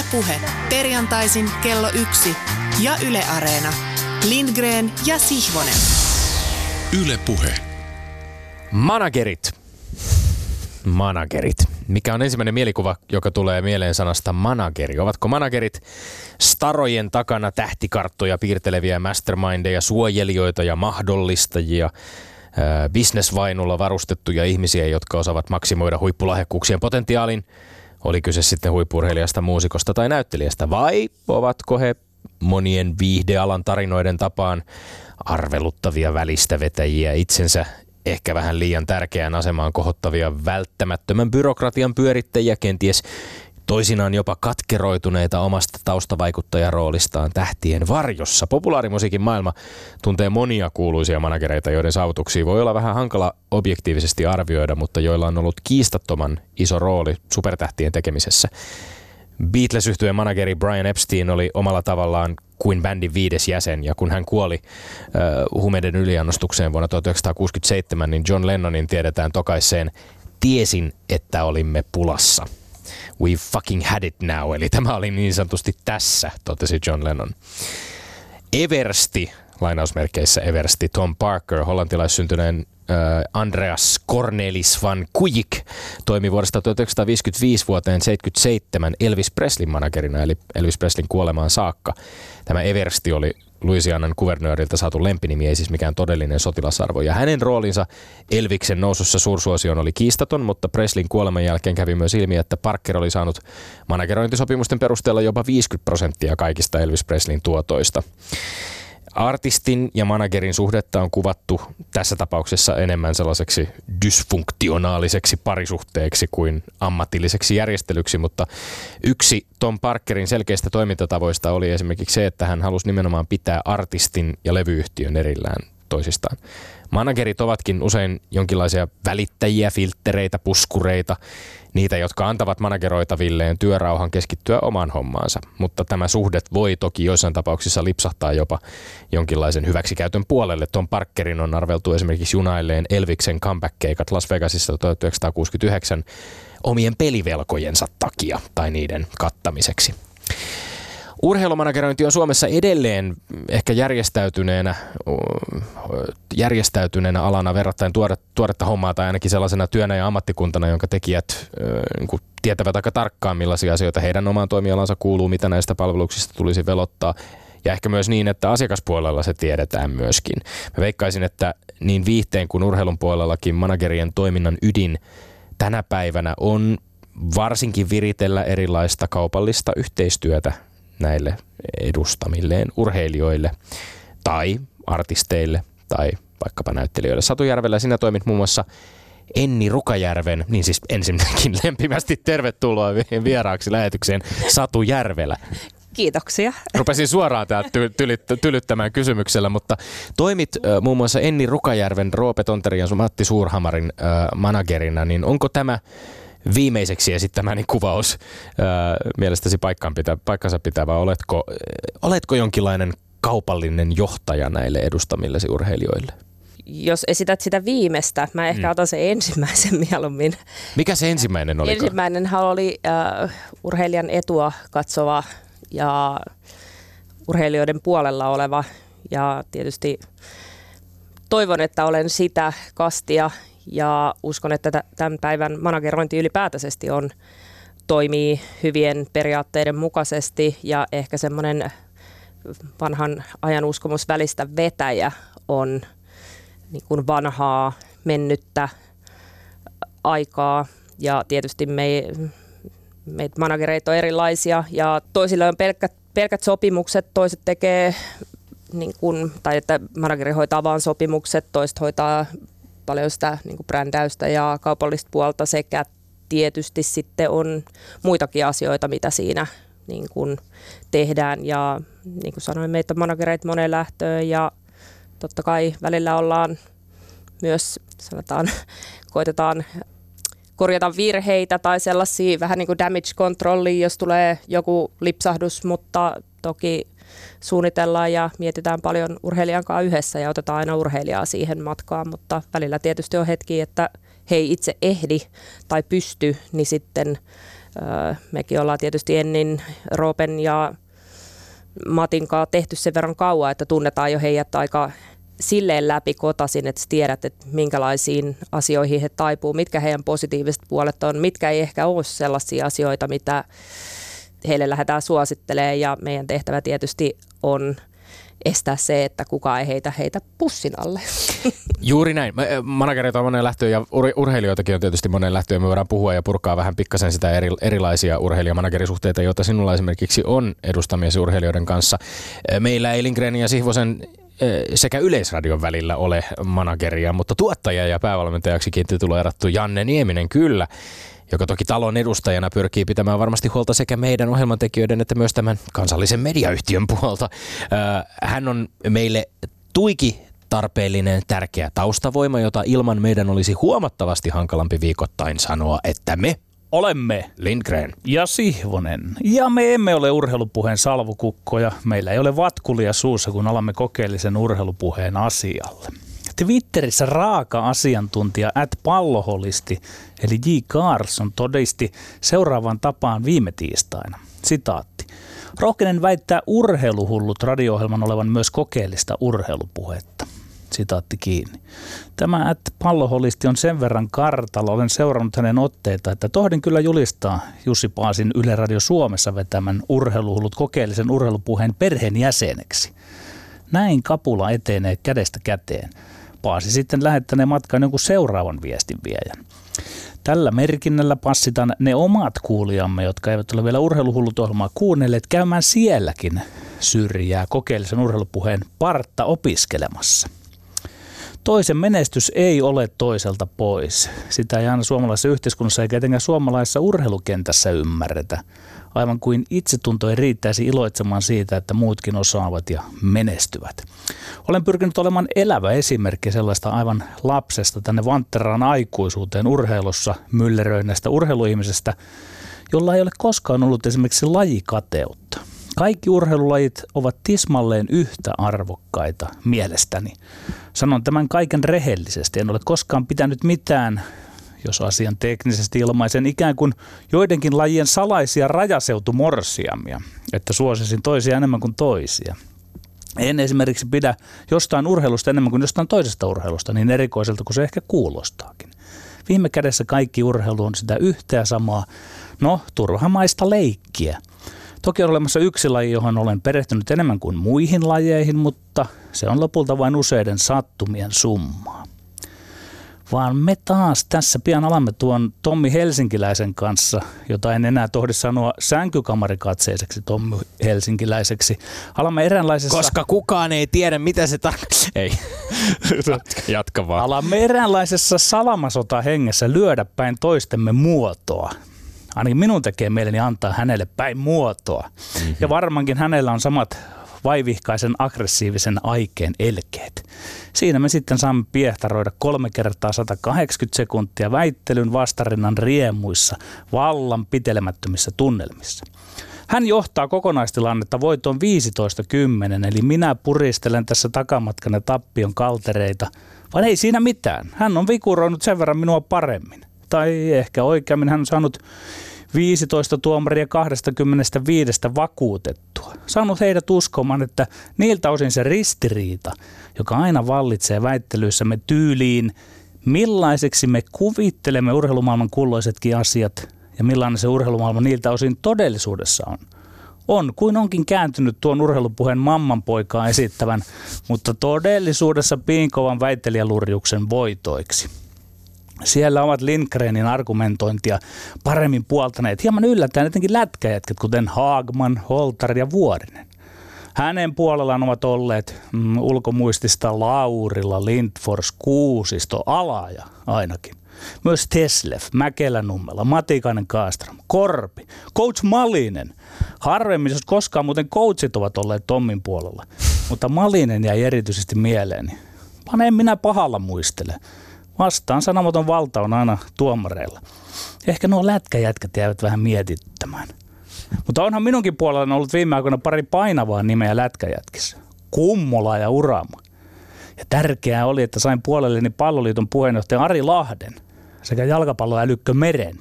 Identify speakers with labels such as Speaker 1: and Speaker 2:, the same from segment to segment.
Speaker 1: Ylepuhe perjantaisin kello yksi ja Yle Areena. Lindgren ja Sihvonen.
Speaker 2: Ylepuhe.
Speaker 3: Managerit. Managerit. Mikä on ensimmäinen mielikuva, joka tulee mieleen sanasta manageri? Ovatko managerit starojen takana tähtikarttoja piirteleviä mastermindeja, suojelijoita ja mahdollistajia, bisnesvainulla varustettuja ihmisiä, jotka osaavat maksimoida huippulahjakkuuksien potentiaalin, oli kyse sitten huippurheilijasta, muusikosta tai näyttelijästä, vai ovatko he monien viihdealan tarinoiden tapaan arveluttavia välistävetäjiä itsensä ehkä vähän liian tärkeään asemaan kohottavia välttämättömän byrokratian pyörittäjiä, kenties toisinaan jopa katkeroituneita omasta taustavaikuttajaroolistaan tähtien varjossa. Populaarimusiikin maailma tuntee monia kuuluisia managereita, joiden saavutuksia voi olla vähän hankala objektiivisesti arvioida, mutta joilla on ollut kiistattoman iso rooli supertähtien tekemisessä. beatles yhtyeen manageri Brian Epstein oli omalla tavallaan kuin bändin viides jäsen, ja kun hän kuoli uh, humeiden yliannostukseen vuonna 1967, niin John Lennonin tiedetään tokaiseen tiesin, että olimme pulassa. We fucking had it now, eli tämä oli niin sanotusti tässä, totesi John Lennon. Eversti, lainausmerkeissä Eversti, Tom Parker, hollantilaissyntyneen Andreas Cornelis van Kujik toimi vuodesta 1955 vuoteen 77 Elvis Preslin managerina, eli Elvis Preslin kuolemaan saakka. Tämä Eversti oli Louisianan kuvernööriltä saatu lempinimi, ei siis mikään todellinen sotilasarvo. Ja hänen roolinsa Elviksen nousussa suursuosioon oli kiistaton, mutta Preslin kuoleman jälkeen kävi myös ilmi, että Parker oli saanut managerointisopimusten perusteella jopa 50 prosenttia kaikista Elvis Preslin tuotoista. Artistin ja managerin suhdetta on kuvattu tässä tapauksessa enemmän sellaiseksi dysfunktionaaliseksi parisuhteeksi kuin ammatilliseksi järjestelyksi, mutta yksi Tom Parkerin selkeistä toimintatavoista oli esimerkiksi se, että hän halusi nimenomaan pitää artistin ja levyyhtiön erillään toisistaan. Managerit ovatkin usein jonkinlaisia välittäjiä, filttereitä, puskureita, niitä, jotka antavat manageroitavilleen työrauhan keskittyä omaan hommaansa. Mutta tämä suhdet voi toki joissain tapauksissa lipsahtaa jopa jonkinlaisen hyväksikäytön puolelle. Tom Parkerin on arveltu esimerkiksi junailleen Elviksen comeback-keikat Las Vegasissa 1969 omien pelivelkojensa takia tai niiden kattamiseksi. Urheilumanagerointi on Suomessa edelleen ehkä järjestäytyneenä, järjestäytyneenä alana verrattain tuoretta, tuoretta hommaa tai ainakin sellaisena työnä ja ammattikuntana, jonka tekijät niin tietävät aika tarkkaan millaisia asioita heidän omaan toimialansa kuuluu, mitä näistä palveluksista tulisi velottaa. Ja ehkä myös niin, että asiakaspuolella se tiedetään myöskin. Mä veikkaisin, että niin viihteen kuin urheilun puolellakin managerien toiminnan ydin tänä päivänä on varsinkin viritellä erilaista kaupallista yhteistyötä näille edustamilleen urheilijoille tai artisteille tai vaikkapa näyttelijöille. Satu Järvellä sinä toimit muun muassa Enni Rukajärven, niin siis ensinnäkin lempimästi tervetuloa vieraaksi lähetykseen Satu Järvelä.
Speaker 4: Kiitoksia.
Speaker 3: Rupesin suoraan täältä tylyttämään kysymyksellä, mutta toimit äh, muun muassa Enni Rukajärven, Roope Tonterin ja Matti Suurhamarin äh, managerina, niin onko tämä viimeiseksi esittämäni kuvaus ää, mielestäsi paikkaan pitä, paikkansa pitävä? Oletko, oletko jonkinlainen kaupallinen johtaja näille edustamillesi urheilijoille?
Speaker 4: Jos esität sitä viimeistä, mä ehkä mm. otan sen ensimmäisen mieluummin.
Speaker 3: Mikä se ensimmäinen oli?
Speaker 4: Ensimmäinen oli äh, urheilijan etua katsova ja urheilijoiden puolella oleva ja tietysti toivon, että olen sitä kastia ja uskon, että tämän päivän managerointi ylipäätäisesti on, toimii hyvien periaatteiden mukaisesti ja ehkä semmoinen vanhan ajan uskomus välistä vetäjä on niin kuin vanhaa mennyttä aikaa. Ja tietysti me, meitä managereita on erilaisia ja toisilla on pelkät, pelkät sopimukset, toiset tekee niin kuin, tai että manageri hoitaa vain sopimukset, toiset hoitaa paljon sitä niin kuin brändäystä ja kaupallista puolta sekä tietysti sitten on muitakin asioita, mitä siinä niin kuin tehdään. Ja niin kuin sanoin, meitä on managereita moneen lähtöön ja totta kai välillä ollaan myös, sanotaan, koitetaan korjata virheitä tai sellaisia vähän niin kuin damage controllia, jos tulee joku lipsahdus, mutta toki suunnitellaan ja mietitään paljon urheilijan kanssa yhdessä ja otetaan aina urheilijaa siihen matkaan, mutta välillä tietysti on hetki, että he ei itse ehdi tai pysty, niin sitten mekin ollaan tietysti Ennin, Roopen ja Matin kanssa tehty sen verran kauan, että tunnetaan jo heidät aika silleen läpi kotasin, että tiedät, että minkälaisiin asioihin he taipuu, mitkä heidän positiiviset puolet on, mitkä ei ehkä ole sellaisia asioita, mitä heille lähdetään suosittelemaan ja meidän tehtävä tietysti on estää se, että kukaan ei heitä heitä pussin alle.
Speaker 3: Juuri näin. Managereita on monen lähtöön ja ur- urheilijoitakin on tietysti monen lähtöön. Me voidaan puhua ja purkaa vähän pikkasen sitä eri, erilaisia urheilijamanagerisuhteita, joita sinulla esimerkiksi on edustamiesi urheilijoiden kanssa. Meillä ei Lindgrenin ja Sihvosen sekä Yleisradion välillä ole manageria, mutta tuottaja ja päävalmentajaksi tulo erattu Janne Nieminen kyllä joka toki talon edustajana pyrkii pitämään varmasti huolta sekä meidän ohjelmantekijöiden että myös tämän kansallisen mediayhtiön puolta. Hän on meille tuiki tarpeellinen, tärkeä taustavoima, jota ilman meidän olisi huomattavasti hankalampi viikoittain sanoa, että me
Speaker 5: olemme
Speaker 3: Lindgren
Speaker 5: ja Sihvonen. Ja me emme ole urheilupuheen salvukukkoja. Meillä ei ole vatkulia suussa, kun alamme kokeellisen urheilupuheen asialle. Twitterissä raaka asiantuntija at palloholisti eli J. Carson todisti seuraavan tapaan viime tiistaina. Sitaatti. Rohkenen väittää urheiluhullut radio-ohjelman olevan myös kokeellista urheilupuhetta. Sitaatti kiinni. Tämä at palloholisti on sen verran kartalla, olen seurannut hänen otteita, että tohdin kyllä julistaa Jussi Paasin Yle Radio Suomessa vetämän urheiluhullut kokeellisen urheilupuheen perheenjäseneksi. Näin kapula etenee kädestä käteen. Paasi sitten lähettäneen matkaan jonkun seuraavan viestin viejän. Tällä merkinnällä passitaan ne omat kuulijamme, jotka eivät ole vielä urheiluhullut ohjelmaa kuunnelleet, käymään sielläkin syrjää kokeellisen urheilupuheen partta opiskelemassa. Toisen menestys ei ole toiselta pois. Sitä ei aina suomalaisessa yhteiskunnassa eikä etenkään suomalaisessa urheilukentässä ymmärretä aivan kuin itsetunto ei riittäisi iloitsemaan siitä, että muutkin osaavat ja menestyvät. Olen pyrkinyt olemaan elävä esimerkki sellaista aivan lapsesta tänne Vantteraan aikuisuuteen urheilussa mylleröinnästä urheiluihmisestä, jolla ei ole koskaan ollut esimerkiksi lajikateutta. Kaikki urheilulajit ovat tismalleen yhtä arvokkaita mielestäni. Sanon tämän kaiken rehellisesti. En ole koskaan pitänyt mitään jos asian teknisesti ilmaisen, ikään kuin joidenkin lajien salaisia rajaseutumorsiamia, että suosisin toisia enemmän kuin toisia. En esimerkiksi pidä jostain urheilusta enemmän kuin jostain toisesta urheilusta niin erikoiselta kuin se ehkä kuulostaakin. Viime kädessä kaikki urheilu on sitä yhtä ja samaa, no turhamaista leikkiä. Toki on olemassa yksi laji, johon olen perehtynyt enemmän kuin muihin lajeihin, mutta se on lopulta vain useiden sattumien summaa vaan me taas tässä pian alamme tuon Tommi Helsinkiläisen kanssa, jota en enää tohdi sanoa sänkykamarikatseiseksi Tommi Helsinkiläiseksi. Alamme eräänlaisessa...
Speaker 3: Koska kukaan ei tiedä, mitä se tarkoittaa. Ei, jatka, jatka vaan.
Speaker 5: Alamme eräänlaisessa salamasota hengessä lyödä päin toistemme muotoa. Ainakin minun tekee mieleni antaa hänelle päin muotoa. Mm-hmm. Ja varmaankin hänellä on samat vaivihkaisen aggressiivisen aikeen elkeet. Siinä me sitten saamme piehtaroida kolme kertaa 180 sekuntia väittelyn vastarinnan riemuissa, vallan pitelemättömissä tunnelmissa. Hän johtaa kokonaistilannetta voiton 15-10, eli minä puristelen tässä takamatkana tappion kaltereita. Vaan ei siinä mitään. Hän on vikuroinut sen verran minua paremmin. Tai ehkä oikeammin hän on saanut 15 tuomaria 25 vakuutettua. Saanut heidät uskomaan, että niiltä osin se ristiriita, joka aina vallitsee väittelyissämme tyyliin, millaiseksi me kuvittelemme urheilumaailman kulloisetkin asiat ja millainen se urheilumaailma niiltä osin todellisuudessa on. On kuin onkin kääntynyt tuon urheilupuheen mammanpoikaa esittävän, mutta todellisuudessa piinkovan väittelijälurjuksen voitoiksi. Siellä ovat Lindgrenin argumentointia paremmin puoltaneet hieman yllättäen etenkin lätkäjätket, kuten Haagman, Holtar ja Vuorinen. Hänen puolellaan ovat olleet mm, ulkomuistista Laurilla, Lindfors, Kuusisto, Alaja ainakin. Myös Teslef, Mäkelänummela, Matikainen Kaastram, Korpi, Coach Malinen. Harvemmin, jos koskaan muuten coachit ovat olleet Tommin puolella. Mutta Malinen jäi erityisesti mieleeni. Vaan en minä pahalla muistele. Vastaan sanomaton valta on aina tuomareilla. Ehkä nuo lätkäjätkät jäävät vähän mietittämään. Mutta onhan minunkin puolella ollut viime aikoina pari painavaa nimeä lätkäjätkissä. Kummola ja Urama. Ja tärkeää oli, että sain puolelleni palloliiton puheenjohtaja Ari Lahden sekä jalkapalloälykkö Meren.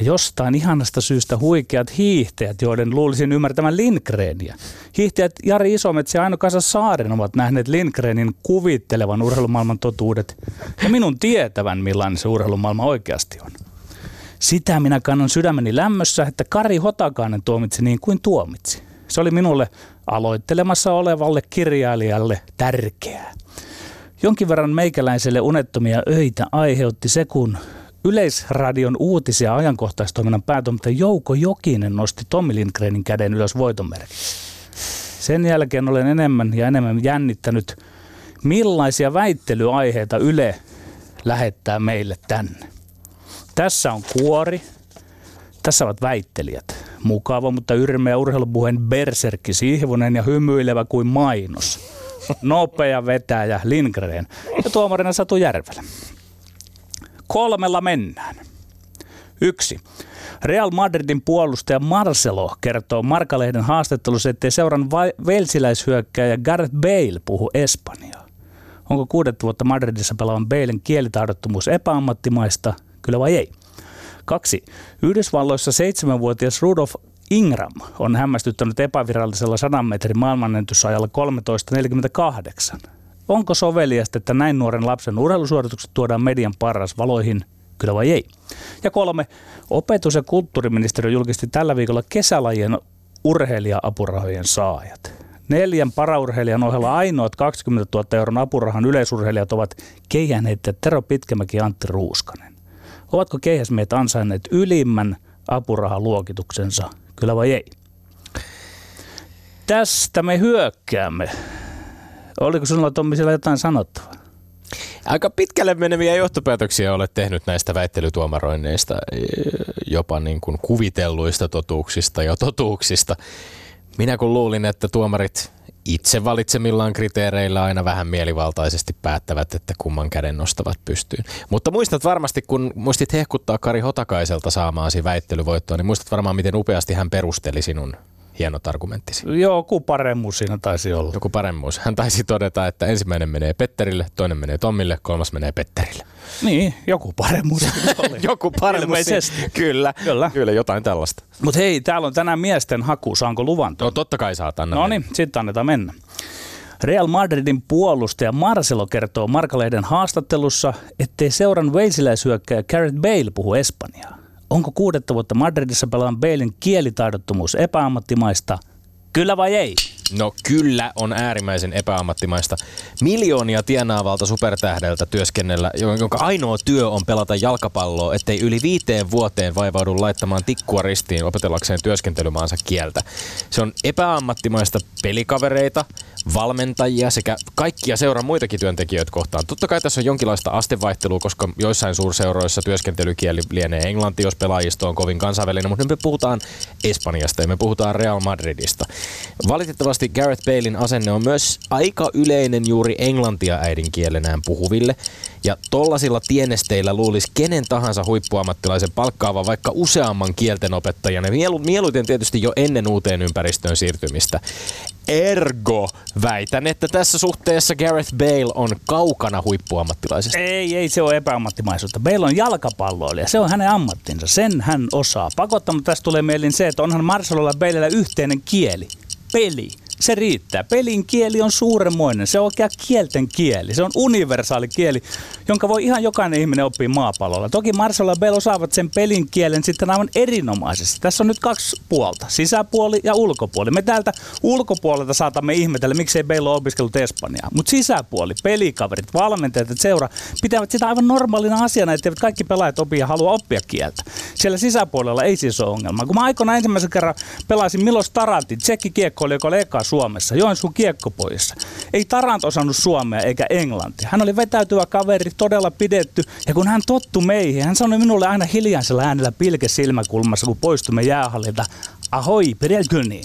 Speaker 5: Ja jostain ihanasta syystä huikeat hiihtäjät, joiden luulisin ymmärtämään Lindgrenia. Hiihtäjät Jari Isometsä ja Aino Kasa Saaren ovat nähneet Lindgrenin kuvittelevan urheilumaailman totuudet ja minun tietävän, millainen se urheilumaailma oikeasti on. Sitä minä kannan sydämeni lämmössä, että Kari Hotakainen tuomitsi niin kuin tuomitsi. Se oli minulle aloittelemassa olevalle kirjailijalle tärkeää. Jonkin verran meikäläiselle unettomia öitä aiheutti se, kun Yleisradion uutisia ajankohtaistoiminnan päätoimittaja Jouko Jokinen nosti Tommi Lindgrenin käden ylös voitonmerkissä. Sen jälkeen olen enemmän ja enemmän jännittänyt, millaisia väittelyaiheita Yle lähettää meille tänne. Tässä on kuori, tässä ovat väittelijät. Mukava, mutta yrmeä urheilupuheen berserkki Sihvonen ja hymyilevä kuin mainos. Nopea vetäjä Lindgren ja tuomarina Satu Järvelä. Kolmella mennään. Yksi. Real Madridin puolustaja Marcelo kertoo Markalehden haastattelussa, ettei seuran velsiläishyökkäjä Gareth Bale puhu Espanjaa. Onko kuudetta vuotta Madridissa pelaavan Balen kielitaidottomuus epäammattimaista, kyllä vai ei? Kaksi. Yhdysvalloissa seitsemänvuotias Rudolf Ingram on hämmästyttänyt epävirallisella 100 metrin maailmanennätysajalla 13.48. Onko soveliasta, että näin nuoren lapsen urheilusuoritukset tuodaan median paras valoihin, kyllä vai ei? Ja kolme, opetus- ja kulttuuriministeriö julkisti tällä viikolla kesälajien urheilija-apurahojen saajat. Neljän paraurheilijan ohella ainoat 20 000 euron apurahan yleisurheilijat ovat keihänheittäjät Tero Pitkämäki Antti Ruuskanen. Ovatko keihäsmiehet ansainneet ylimmän apurahaluokituksensa, kyllä vai ei? Tästä me hyökkäämme. Oliko sinulla Tommi siellä jotain sanottavaa?
Speaker 3: Aika pitkälle meneviä johtopäätöksiä olet tehnyt näistä väittelytuomaroinneista, e, jopa niin kuin kuvitelluista totuuksista ja totuuksista. Minä kun luulin, että tuomarit itse valitsemillaan kriteereillä aina vähän mielivaltaisesti päättävät, että kumman käden nostavat pystyyn. Mutta muistat varmasti, kun muistit hehkuttaa Kari Hotakaiselta saamaasi väittelyvoittoa, niin muistat varmaan, miten upeasti hän perusteli sinun hienot argumenttisi.
Speaker 5: Joku paremmuus siinä taisi olla.
Speaker 3: Joku paremmuus. Hän taisi todeta, että ensimmäinen menee Petterille, toinen menee Tommille, kolmas menee Petterille.
Speaker 5: Niin, joku paremmuus
Speaker 3: oli. joku paremmuus. Kyllä, kyllä, kyllä, jotain tällaista.
Speaker 5: Mutta hei, täällä on tänään miesten haku, saanko luvan?
Speaker 3: No totta kai saat, anna
Speaker 5: No niin, sitten annetaan mennä. Real Madridin puolustaja Marcelo kertoo Markalehden haastattelussa, ettei seuran weisiläisyökkäjä Gareth Bale puhu Espanjaa. Onko kuudetta vuotta Madridissa pelaavan Balein kielitaidottomuus epäammattimaista? Kyllä vai ei?
Speaker 3: No kyllä on äärimmäisen epäammattimaista. Miljoonia tienaavalta supertähdeltä työskennellä, jonka ainoa työ on pelata jalkapalloa, ettei yli viiteen vuoteen vaivaudu laittamaan tikkua ristiin opetellakseen työskentelymaansa kieltä. Se on epäammattimaista pelikavereita, valmentajia sekä kaikkia seuran muitakin työntekijöitä kohtaan. Totta kai tässä on jonkinlaista astevaihtelua, koska joissain suurseuroissa työskentelykieli lienee englanti, jos pelaajisto on kovin kansainvälinen, mutta nyt me puhutaan Espanjasta ja me puhutaan Real Madridista. Valitettavasti Gareth Balein asenne on myös aika yleinen juuri englantia äidinkielenään puhuville. Ja tollasilla tienesteillä luulisi kenen tahansa huippuammattilaisen palkkaava vaikka useamman kielten opettajan ja mielu, mieluiten tietysti jo ennen uuteen ympäristöön siirtymistä. Ergo väitän, että tässä suhteessa Gareth Bale on kaukana huippuammattilaisesta.
Speaker 5: Ei, ei se ole epäammattimaisuutta. Bale on jalkapalloilija, se on hänen ammattinsa, sen hän osaa. Pakottamatta tästä tulee mielin se, että onhan Marcelolla Balella yhteinen kieli, peli se riittää. Pelin kieli on suuremmoinen. Se on oikea kielten kieli. Se on universaali kieli, jonka voi ihan jokainen ihminen oppia maapallolla. Toki Marcelo ja Bell osaavat sen pelin kielen sitten aivan erinomaisesti. Tässä on nyt kaksi puolta, sisäpuoli ja ulkopuoli. Me täältä ulkopuolelta saatamme ihmetellä, miksei Bell ole opiskellut Espanjaa. Mutta sisäpuoli, pelikaverit, valmentajat, seura pitävät sitä aivan normaalina asiana, että kaikki pelaajat opii ja haluaa oppia kieltä. Siellä sisäpuolella ei siis ole ongelmaa. Kun mä aikoinaan ensimmäisen kerran pelasin Milos Tarantin, tsekki kiekkoili, joka oli eka Suomessa, Joensuun kiekkopojissa. Ei Tarant osannut suomea eikä englantia. Hän oli vetäytyvä kaveri, todella pidetty. Ja kun hän tottu meihin, hän sanoi minulle aina hiljaisella äänellä pilke silmäkulmassa, kun poistumme jäähallilta, ahoi, pirelkyni.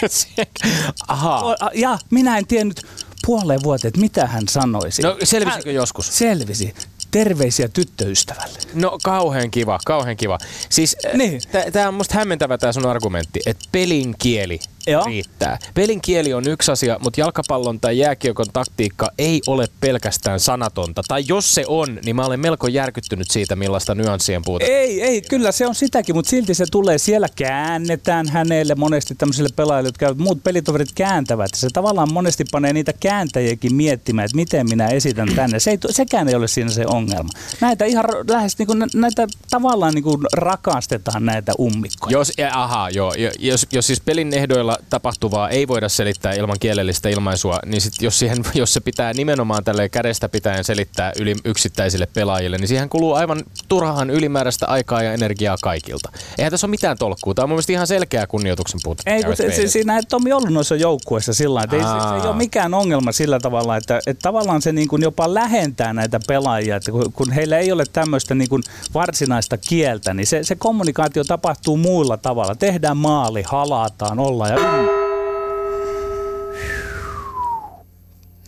Speaker 3: Aha.
Speaker 5: Ja minä en tiennyt puoleen vuoteen, että mitä hän sanoisi.
Speaker 3: No selvisikö hän, joskus?
Speaker 5: Selvisi. Terveisiä tyttöystävälle.
Speaker 3: No kauhean kiva, kauhean kiva. Siis niin. tämä on musta hämmentävä tämä sun argumentti, että pelin kieli
Speaker 5: Joo.
Speaker 3: riittää. Pelin kieli on yksi asia, mutta jalkapallon tai jääkiekon taktiikka ei ole pelkästään sanatonta. Tai jos se on, niin mä olen melko järkyttynyt siitä, millaista nyanssien puutetta.
Speaker 5: Ei, ei, kyllä se on sitäkin, mutta silti se tulee. Siellä käännetään hänelle monesti tämmöisille pelaajille, jotka muut pelitoverit kääntävät. Se tavallaan monesti panee niitä kääntäjiäkin miettimään, että miten minä esitän tänne. Se ei, sekään ei ole siinä se ongelma. Näitä ihan lähes niin kuin, näitä tavallaan niin kuin rakastetaan näitä ummikkoja.
Speaker 3: Jos, ja, aha, joo, jo- jos, jos siis pelin ehdoilla tapahtuvaa ei voida selittää ilman kielellistä ilmaisua, niin sit jos, siihen, jos se pitää nimenomaan tälle kädestä pitäen selittää yli yksittäisille pelaajille, niin siihen kuluu aivan turhaan ylimääräistä aikaa ja energiaa kaikilta. Eihän tässä ole mitään tolkkua. Tämä on mun mielestä ihan selkeä kunnioituksen puute.
Speaker 5: Ei, kun se, se, siinä ei Tomi ollut noissa joukkueissa sillä että ei, se, se ei ole mikään ongelma sillä tavalla, että, että tavallaan se niin kuin jopa lähentää näitä pelaajia, että kun, kun heillä ei ole tämmöistä niin kuin varsinaista kieltä, niin se, se kommunikaatio tapahtuu muilla tavalla. Tehdään maali, halataan, ollaan ja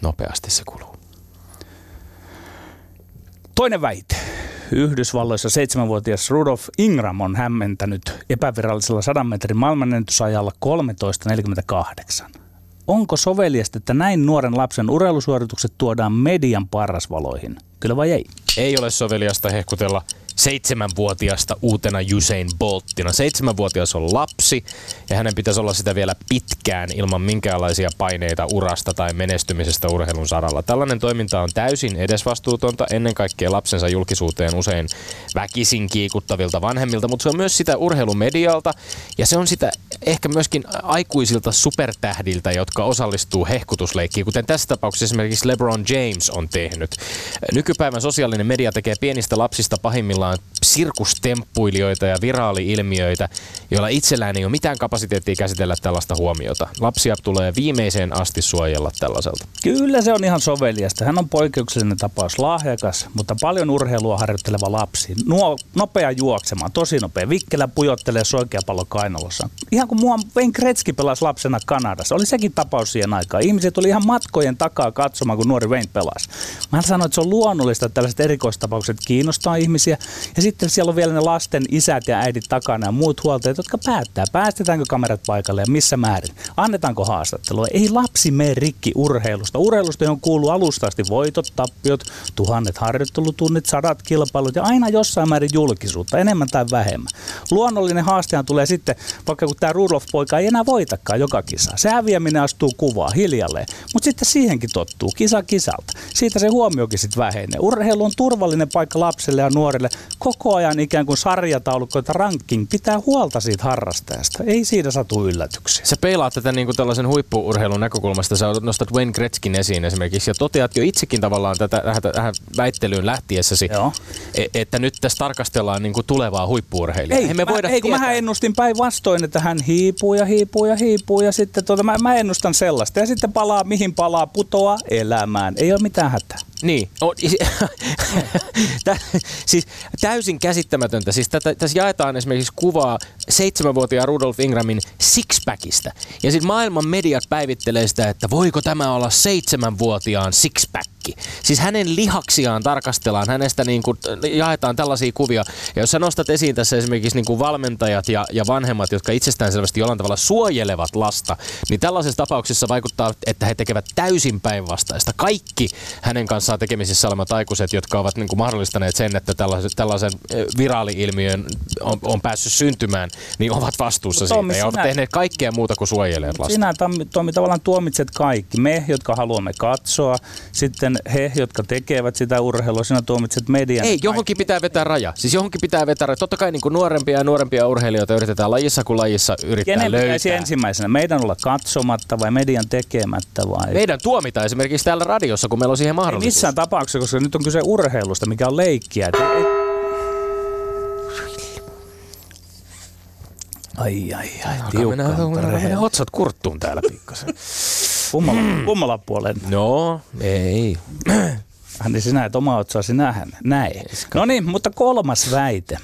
Speaker 3: Nopeasti se kuluu.
Speaker 5: Toinen väite. Yhdysvalloissa seitsemänvuotias Rudolf Ingram on hämmentänyt epävirallisella 100 metrin maailmanennätysajalla 13.48. Onko soveliasta, että näin nuoren lapsen urheilusuoritukset tuodaan median parasvaloihin? Kyllä vai ei?
Speaker 3: Ei ole soveliasta hehkutella seitsemänvuotiasta uutena Usain Bolttina. Seitsemänvuotias on lapsi ja hänen pitäisi olla sitä vielä pitkään ilman minkäänlaisia paineita urasta tai menestymisestä urheilun saralla. Tällainen toiminta on täysin edesvastuutonta ennen kaikkea lapsensa julkisuuteen usein väkisin kiikuttavilta vanhemmilta, mutta se on myös sitä urheilumedialta ja se on sitä ehkä myöskin aikuisilta supertähdiltä, jotka osallistuu hehkutusleikkiin, kuten tässä tapauksessa esimerkiksi LeBron James on tehnyt. Nykypäivän sosiaalinen media tekee pienistä lapsista pahimmillaan sirkustemppuilijoita ja viraali-ilmiöitä, joilla itsellään ei ole mitään kapasiteettia käsitellä tällaista huomiota. Lapsia tulee viimeiseen asti suojella tällaiselta.
Speaker 5: Kyllä se on ihan soveliasta. Hän on poikkeuksellinen tapaus, lahjakas, mutta paljon urheilua harjoitteleva lapsi. Nuo, nopea juoksemaan, tosi nopea. Vikkelä pujottelee soikeapallo kainalossa. Ihan kuin mua Wayne Gretzky pelasi lapsena Kanadassa. Oli sekin tapaus siihen aikaan. Ihmiset tuli ihan matkojen takaa katsomaan, kun nuori Wayne pelasi. Mä sanoin, että se on luonnollista, että tällaiset erikoistapaukset kiinnostaa ihmisiä. Ja sitten siellä on vielä ne lasten isät ja äidit takana ja muut huoltajat, jotka päättää, päästetäänkö kamerat paikalle ja missä määrin. Annetaanko haastattelua. Ei lapsi mene rikki urheilusta. Urheilusta, johon kuuluu alusta asti voitot, tappiot, tuhannet harjoittelutunnit, sadat kilpailut ja aina jossain määrin julkisuutta, enemmän tai vähemmän. Luonnollinen haastehan tulee sitten, vaikka kun tämä Rudolf-poika ei enää voitakaan joka kisa. Se häviäminen astuu kuvaa hiljalleen, mutta sitten siihenkin tottuu, kisa kisalta. Siitä se huomiokin sitten vähenee. Urheilu on turvallinen paikka lapselle ja nuorelle. Koko ajan ikään kuin sarjataulukko, että ranking pitää huolta siitä harrastajasta. Ei siitä satu yllätyksiä.
Speaker 3: Sä peilaat tätä niin kuin tällaisen huippuurheilun näkökulmasta. Sä nostat Wayne Gretzkin esiin esimerkiksi ja toteat jo itsekin tavallaan tätä, tähän, tähän väittelyyn lähtiessäsi,
Speaker 5: Joo.
Speaker 3: e- että nyt tässä tarkastellaan niin kuin tulevaa huippuurheilijaa.
Speaker 5: Ei,
Speaker 3: me
Speaker 5: mä,
Speaker 3: voida
Speaker 5: ei kun
Speaker 3: tietää.
Speaker 5: mähän ennustin päinvastoin, että hän hiipuu ja hiipuu ja hiipuu ja sitten tuota, mä, mä ennustan sellaista. Ja sitten palaa, mihin palaa, putoaa elämään. Ei ole mitään hätää.
Speaker 3: Niin. On, Tä, siis täysin käsittämätöntä. Siis tätä, tässä jaetaan esimerkiksi kuvaa seitsemänvuotiaan Rudolf Ingramin sixpackista. Ja sitten maailman mediat päivittelee sitä, että voiko tämä olla seitsemänvuotiaan sixpack. Siis hänen lihaksiaan tarkastellaan, hänestä niin kuin jaetaan tällaisia kuvia. Ja jos sä nostat esiin tässä esimerkiksi niin kuin valmentajat ja, ja vanhemmat, jotka itsestään selvästi jollain tavalla suojelevat lasta, niin tällaisessa tapauksessa vaikuttaa, että he tekevät täysin päinvastaista. Kaikki hänen kanssaan tekemisissä olevat aikuiset, jotka ovat niin kuin mahdollistaneet sen, että tällaisen, tällaisen viraali-ilmiön on, on päässyt syntymään, niin ovat vastuussa
Speaker 5: Tommi,
Speaker 3: siitä. Ja ovat
Speaker 5: sinä-
Speaker 3: tehneet kaikkea muuta kuin suojelevat lasta.
Speaker 5: Sinä Tommi, Tommi tavallaan tuomitset kaikki. Me, jotka haluamme katsoa, sitten he, jotka tekevät sitä urheilua, sinä tuomitset median.
Speaker 3: Ei, johonkin pitää vetää raja. Siis johonkin pitää vetää raja. Totta kai niin kuin nuorempia ja nuorempia urheilijoita yritetään lajissa kuin lajissa yrittää
Speaker 5: Kenen
Speaker 3: löytää.
Speaker 5: pitäisi ensimmäisenä? Meidän olla katsomatta vai median tekemättä vai?
Speaker 3: Meidän tuomita esimerkiksi täällä radiossa, kun meillä on siihen
Speaker 5: Ei
Speaker 3: mahdollisuus.
Speaker 5: missään tapauksessa, koska nyt on kyse urheilusta, mikä on leikkiä. Ei, ai, ai, ai, tiukkaan
Speaker 3: alkaa mennä
Speaker 5: perheen.
Speaker 3: otsat kurttuun täällä pikkasen.
Speaker 5: Kummalla, kummalla puolen?
Speaker 3: No, ei.
Speaker 5: Niin sinä et omaa otsasi nähdä. Näin. No niin, mutta kolmas väite.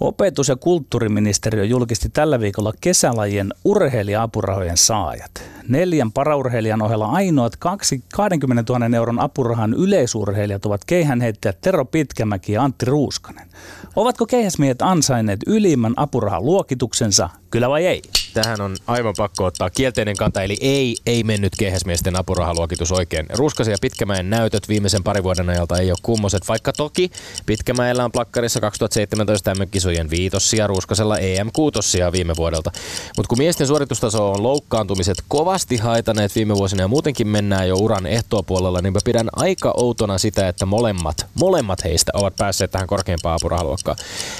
Speaker 5: Opetus- ja kulttuuriministeriö julkisti tällä viikolla kesälajien urheilija-apurahojen saajat. Neljän paraurheilijan ohella ainoat kaksi 20 000 euron apurahan yleisurheilijat ovat keihänheittäjät Tero Pitkämäki ja Antti Ruuskanen. Ovatko keihäsmiehet ansainneet ylimmän apurahan luokituksensa, kyllä vai ei?
Speaker 3: Tähän on aivan pakko ottaa kielteinen kanta, eli ei, ei mennyt kehäsmiesten apurahaluokitus oikein. Ruuskasen ja Pitkämäen näytöt viimeisen parin vuoden ajalta ei ole kummoset, vaikka toki Pitkämäellä on plakkarissa 2017 MM-kisojen viitossia, Ruuskasella em kuutossia viime vuodelta. Mutta kun miesten suoritustaso on loukkaantumiset kovasti haitaneet viime vuosina ja muutenkin mennään jo uran ehtopuolella, niin mä pidän aika outona sitä, että molemmat, molemmat heistä ovat päässeet tähän korkeimpaan apurahaluokkaan.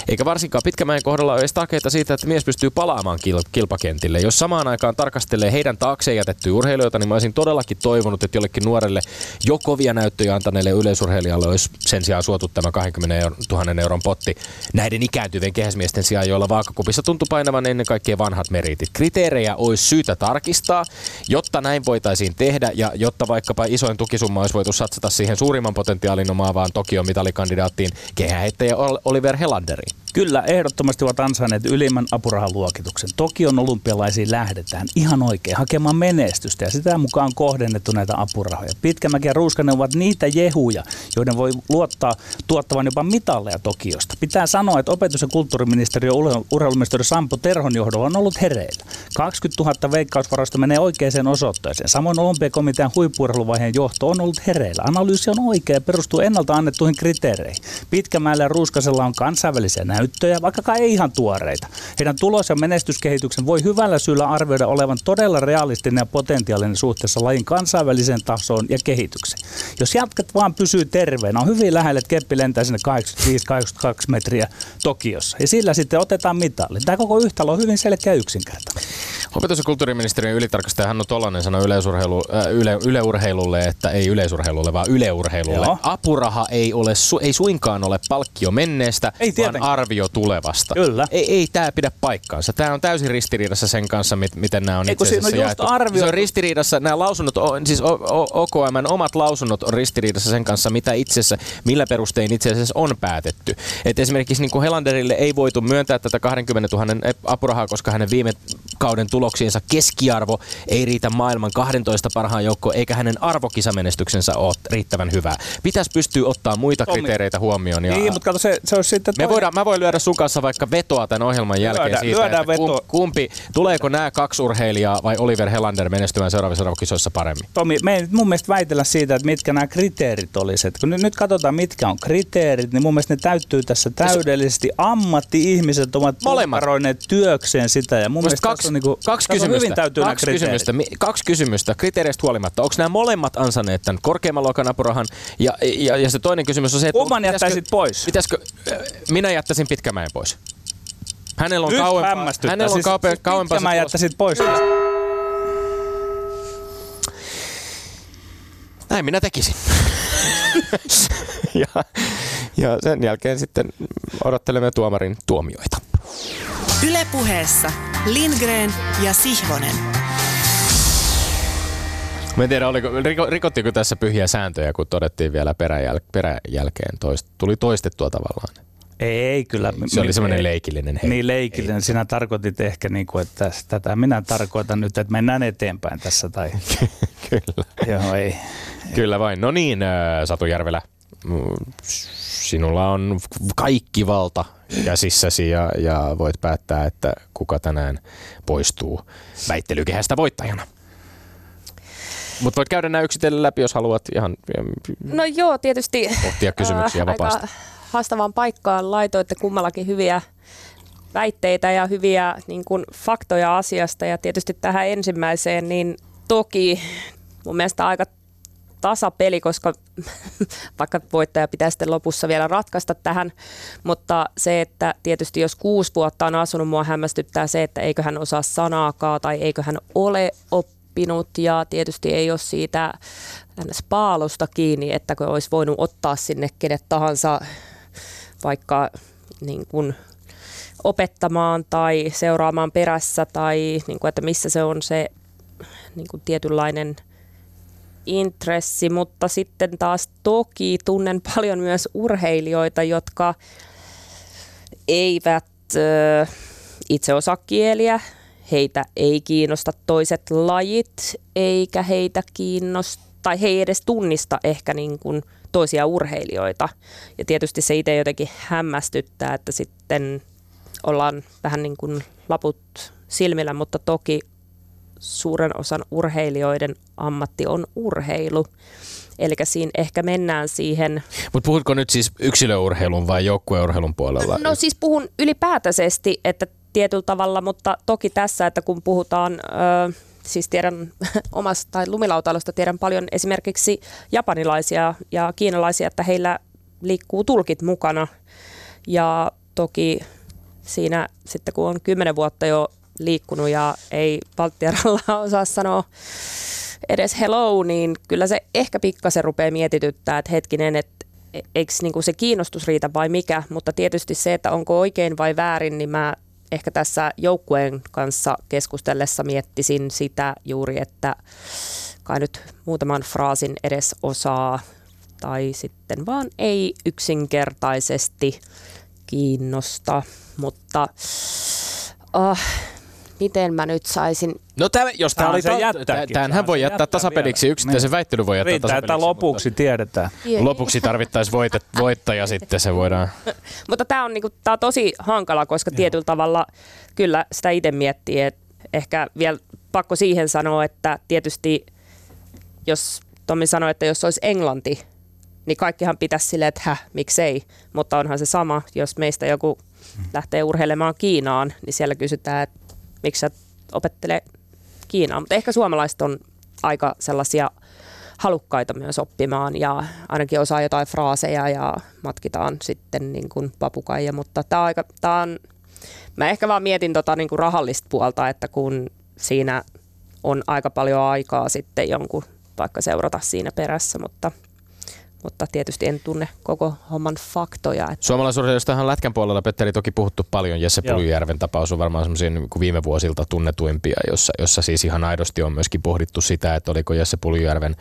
Speaker 3: Eikä varsinkaan Pitkämäen kohdalla ole edes takeita siitä, että mies pystyy palaamaan kil- kilpakentille. Jos samaan aikaan tarkastelee heidän taakseen jätettyjä urheilijoita, niin mä olisin todellakin toivonut, että jollekin nuorelle jo kovia näyttöjä antaneelle yleisurheilijalle olisi sen sijaan suotu tämä 20 000 euron potti näiden ikääntyvien kehäsmiesten sijaan, joilla vaakakupissa tuntuu painavan ennen kaikkea vanhat meritit. Kriteerejä olisi syytä tarkistaa, jotta näin voitaisiin tehdä ja jotta vaikkapa isoin tukisumma olisi voitu satsata siihen suurimman potentiaalin omaavaan Tokion mitalikandidaattiin kehäheittäjä Oliver Helanderiin.
Speaker 5: Kyllä, ehdottomasti ovat ansainneet ylimmän apurahaluokituksen. Tokion olympialaisiin lähdetään ihan oikein hakemaan menestystä ja sitä mukaan kohdennettu näitä apurahoja. Pitkämäki ja Ruuskanen ovat niitä jehuja, joiden voi luottaa tuottavan jopa mitalleja Tokiosta. Pitää sanoa, että opetus- ja kulttuuriministeriön urheiluministeri Sampo Terhon johdolla on ollut hereillä. 20 000 veikkausvaroista menee oikeaan osoitteeseen. Samoin olympiakomitean huippuurheiluvaiheen johto on ollut hereillä. Analyysi on oikea ja perustuu ennalta annettuihin kriteereihin. Pitkämäellä ja Ruuskasella on kansainvälisiä vaikka ei ihan tuoreita. Heidän tulos- ja menestyskehityksen voi hyvällä syyllä arvioida olevan todella realistinen ja potentiaalinen suhteessa lajin kansainväliseen tasoon ja kehitykseen. Jos jatkat vaan pysyy terveenä, on hyvin lähellä, että keppi lentää sinne 85-82 metriä Tokiossa. Ja sillä sitten otetaan mitalli. Tämä koko yhtälö on hyvin selkeä yksinkertainen.
Speaker 3: Opetus- ja kulttuuriministeriön ylitarkastaja Hannu Tolanen sanoi yleisurheilu, äh, yle, yleurheilulle, että ei yleisurheilulle, vaan yleurheilulle. Joo. Apuraha ei, ole, su, ei suinkaan ole palkkio menneestä, ei vaan arvio tulevasta.
Speaker 5: Kyllä.
Speaker 3: Ei, ei tämä pidä paikkaansa. Tämä on täysin ristiriidassa sen kanssa, mit, miten nämä on
Speaker 5: Eikö
Speaker 3: itse asiassa
Speaker 5: jaettu. Arvio...
Speaker 3: Se on ristiriidassa, nämä lausunnot, siis OKM omat lausunnot on ristiriidassa sen kanssa, mitä itse asiassa, millä perustein itse asiassa on päätetty. Et esimerkiksi niin kuin Helanderille ei voitu myöntää tätä 20 000 apurahaa, koska hänen viime kauden tuloksiinsa keskiarvo ei riitä maailman 12 parhaan joukkoon, eikä hänen arvokisamenestyksensä ole riittävän hyvää. Pitäisi pystyä ottaa muita kriteereitä huomioon. Ja
Speaker 5: niin, mutta kato, se, se olisi sitten...
Speaker 3: Me voidaan, mä voin lyödä sun kanssa vaikka vetoa tämän ohjelman jälkeen lyödä, siitä, lyödään että veto. kumpi, tuleeko nämä kaksi urheilijaa vai Oliver Helander menestymään seuraavissa arvokisoissa paremmin?
Speaker 5: Tomi, me ei mun mielestä väitellä siitä, että mitkä nämä kriteerit olisivat. Kun nyt, nyt katsotaan, mitkä on kriteerit, niin mun mielestä ne täyttyy tässä täydellisesti. Ammatti-ihmiset ovat työkseen sitä. Ja mun mielestä
Speaker 3: kaksi, on niin kaksi kysymystä. Hyvin täytyy kaksi kysymystä, kaksi kysymystä kriteereistä huolimatta. Onko nämä molemmat ansaneet tämän korkeamman luokan apurahan? Ja, ja, ja se toinen kysymys on se, että...
Speaker 5: Kumman jättäisit pois?
Speaker 3: Pitäisikö, minä jättäisin Pitkämäen pois. Hänellä on kauempaa. Hänellä on siis kauempaa.
Speaker 5: Mä jättäisit pois.
Speaker 3: Näin minä tekisin. ja, ja sen jälkeen sitten odottelemme tuomarin tuomioita.
Speaker 1: Ylepuheessa Lindgren ja Sihvonen.
Speaker 3: Mä en tiedä, oliko, rikottiinko tässä pyhiä sääntöjä, kun todettiin vielä peräjäl, peräjälkeen. Toist, tuli toistettua tavallaan.
Speaker 5: Ei kyllä.
Speaker 3: Se oli semmoinen leikillinen.
Speaker 5: Hei. Niin leikillinen. Ei. Sinä tarkoitit ehkä, niin kuin, että tätä minä tarkoitan nyt, että mennään eteenpäin tässä. Tai...
Speaker 3: kyllä.
Speaker 5: Joo, ei.
Speaker 3: Kyllä vain. No niin, äh, Satu Järvelä. Sinulla on kaikki valta käsissäsi ja, ja voit päättää, että kuka tänään poistuu väittelykehästä voittajana. Mutta voit käydä nämä yksitellen läpi, jos haluat ihan
Speaker 4: No joo, tietysti
Speaker 3: pohtia kysymyksiä vapaasti. Aika
Speaker 4: haastavaan paikkaan laitoitte kummallakin hyviä väitteitä ja hyviä niin kuin, faktoja asiasta. Ja tietysti tähän ensimmäiseen, niin toki mun mielestä aika tasapeli, koska vaikka voittaja pitää sitten lopussa vielä ratkaista tähän, mutta se, että tietysti jos kuusi vuotta on asunut, mua hämmästyttää se, että eikö hän osaa sanaakaan tai eikö hän ole oppinut. Ja tietysti ei ole siitä paalosta kiinni, että olisi voinut ottaa sinne kenet tahansa vaikka niin kuin opettamaan tai seuraamaan perässä tai niin kuin, että missä se on se niin kuin tietynlainen intressi, mutta sitten taas toki tunnen paljon myös urheilijoita, jotka eivät itse osaa kieliä. heitä ei kiinnosta toiset lajit, eikä heitä kiinnosta, tai he ei edes tunnista ehkä niin kuin toisia urheilijoita. Ja tietysti se itse jotenkin hämmästyttää, että sitten ollaan vähän niin kuin laput silmillä, mutta toki suuren osan urheilijoiden ammatti on urheilu. Eli siinä ehkä mennään siihen...
Speaker 3: Mutta puhutko nyt siis yksilöurheilun vai joukkueurheilun puolella?
Speaker 4: No siis puhun ylipäätäisesti, että tietyllä tavalla, mutta toki tässä, että kun puhutaan... Ö, siis tiedän omasta tai lumilautailusta tiedän paljon esimerkiksi japanilaisia ja kiinalaisia, että heillä liikkuu tulkit mukana. Ja toki siinä sitten kun on kymmenen vuotta jo liikkunut ja ei Valttieralla osaa sanoa edes hello, niin kyllä se ehkä pikkasen rupeaa mietityttää, että hetkinen, että eikö niinku se kiinnostus riitä vai mikä, mutta tietysti se, että onko oikein vai väärin, niin mä ehkä tässä joukkueen kanssa keskustellessa miettisin sitä juuri, että kai nyt muutaman fraasin edes osaa tai sitten vaan ei yksinkertaisesti kiinnosta, mutta uh, miten mä nyt saisin...
Speaker 3: No tämä, jos tämä oli, tämähän voi jättää tasapeliksi, yksittäisen niin. väittelyn voi jättää
Speaker 5: Riittää,
Speaker 3: tasapeliksi.
Speaker 5: että lopuksi mutta tiedetään.
Speaker 3: Lopuksi tarvittaisiin voitet, voittaja sitten, se voidaan...
Speaker 4: mutta tämä on, niinku, tää on tosi hankala, koska Joo. tietyllä tavalla kyllä sitä itse miettii, että ehkä vielä pakko siihen sanoa, että tietysti jos Tommi sanoi, että jos olisi englanti, niin kaikkihan pitäisi silleen, että häh, miksei. Mutta onhan se sama, jos meistä joku lähtee urheilemaan Kiinaan, niin siellä kysytään, että miksi sä opettele Kiinaa. Mutta ehkä suomalaiset on aika sellaisia halukkaita myös oppimaan ja ainakin osaa jotain fraaseja ja matkitaan sitten niin kuin papukaija, mutta tämä on aika, tää on, mä ehkä vaan mietin tota niin kuin rahallista puolta, että kun siinä on aika paljon aikaa sitten jonkun vaikka seurata siinä perässä, mutta – mutta tietysti en tunne koko homman faktoja.
Speaker 3: Että... Suomalaisurheilijoistahan lätkän puolella, Petteri, toki puhuttu paljon. Jesse Puljujärven tapaus on varmaan semmoisia niin viime vuosilta tunnetuimpia, jossa, jossa siis ihan aidosti on myöskin pohdittu sitä, että oliko Jesse Puljujärven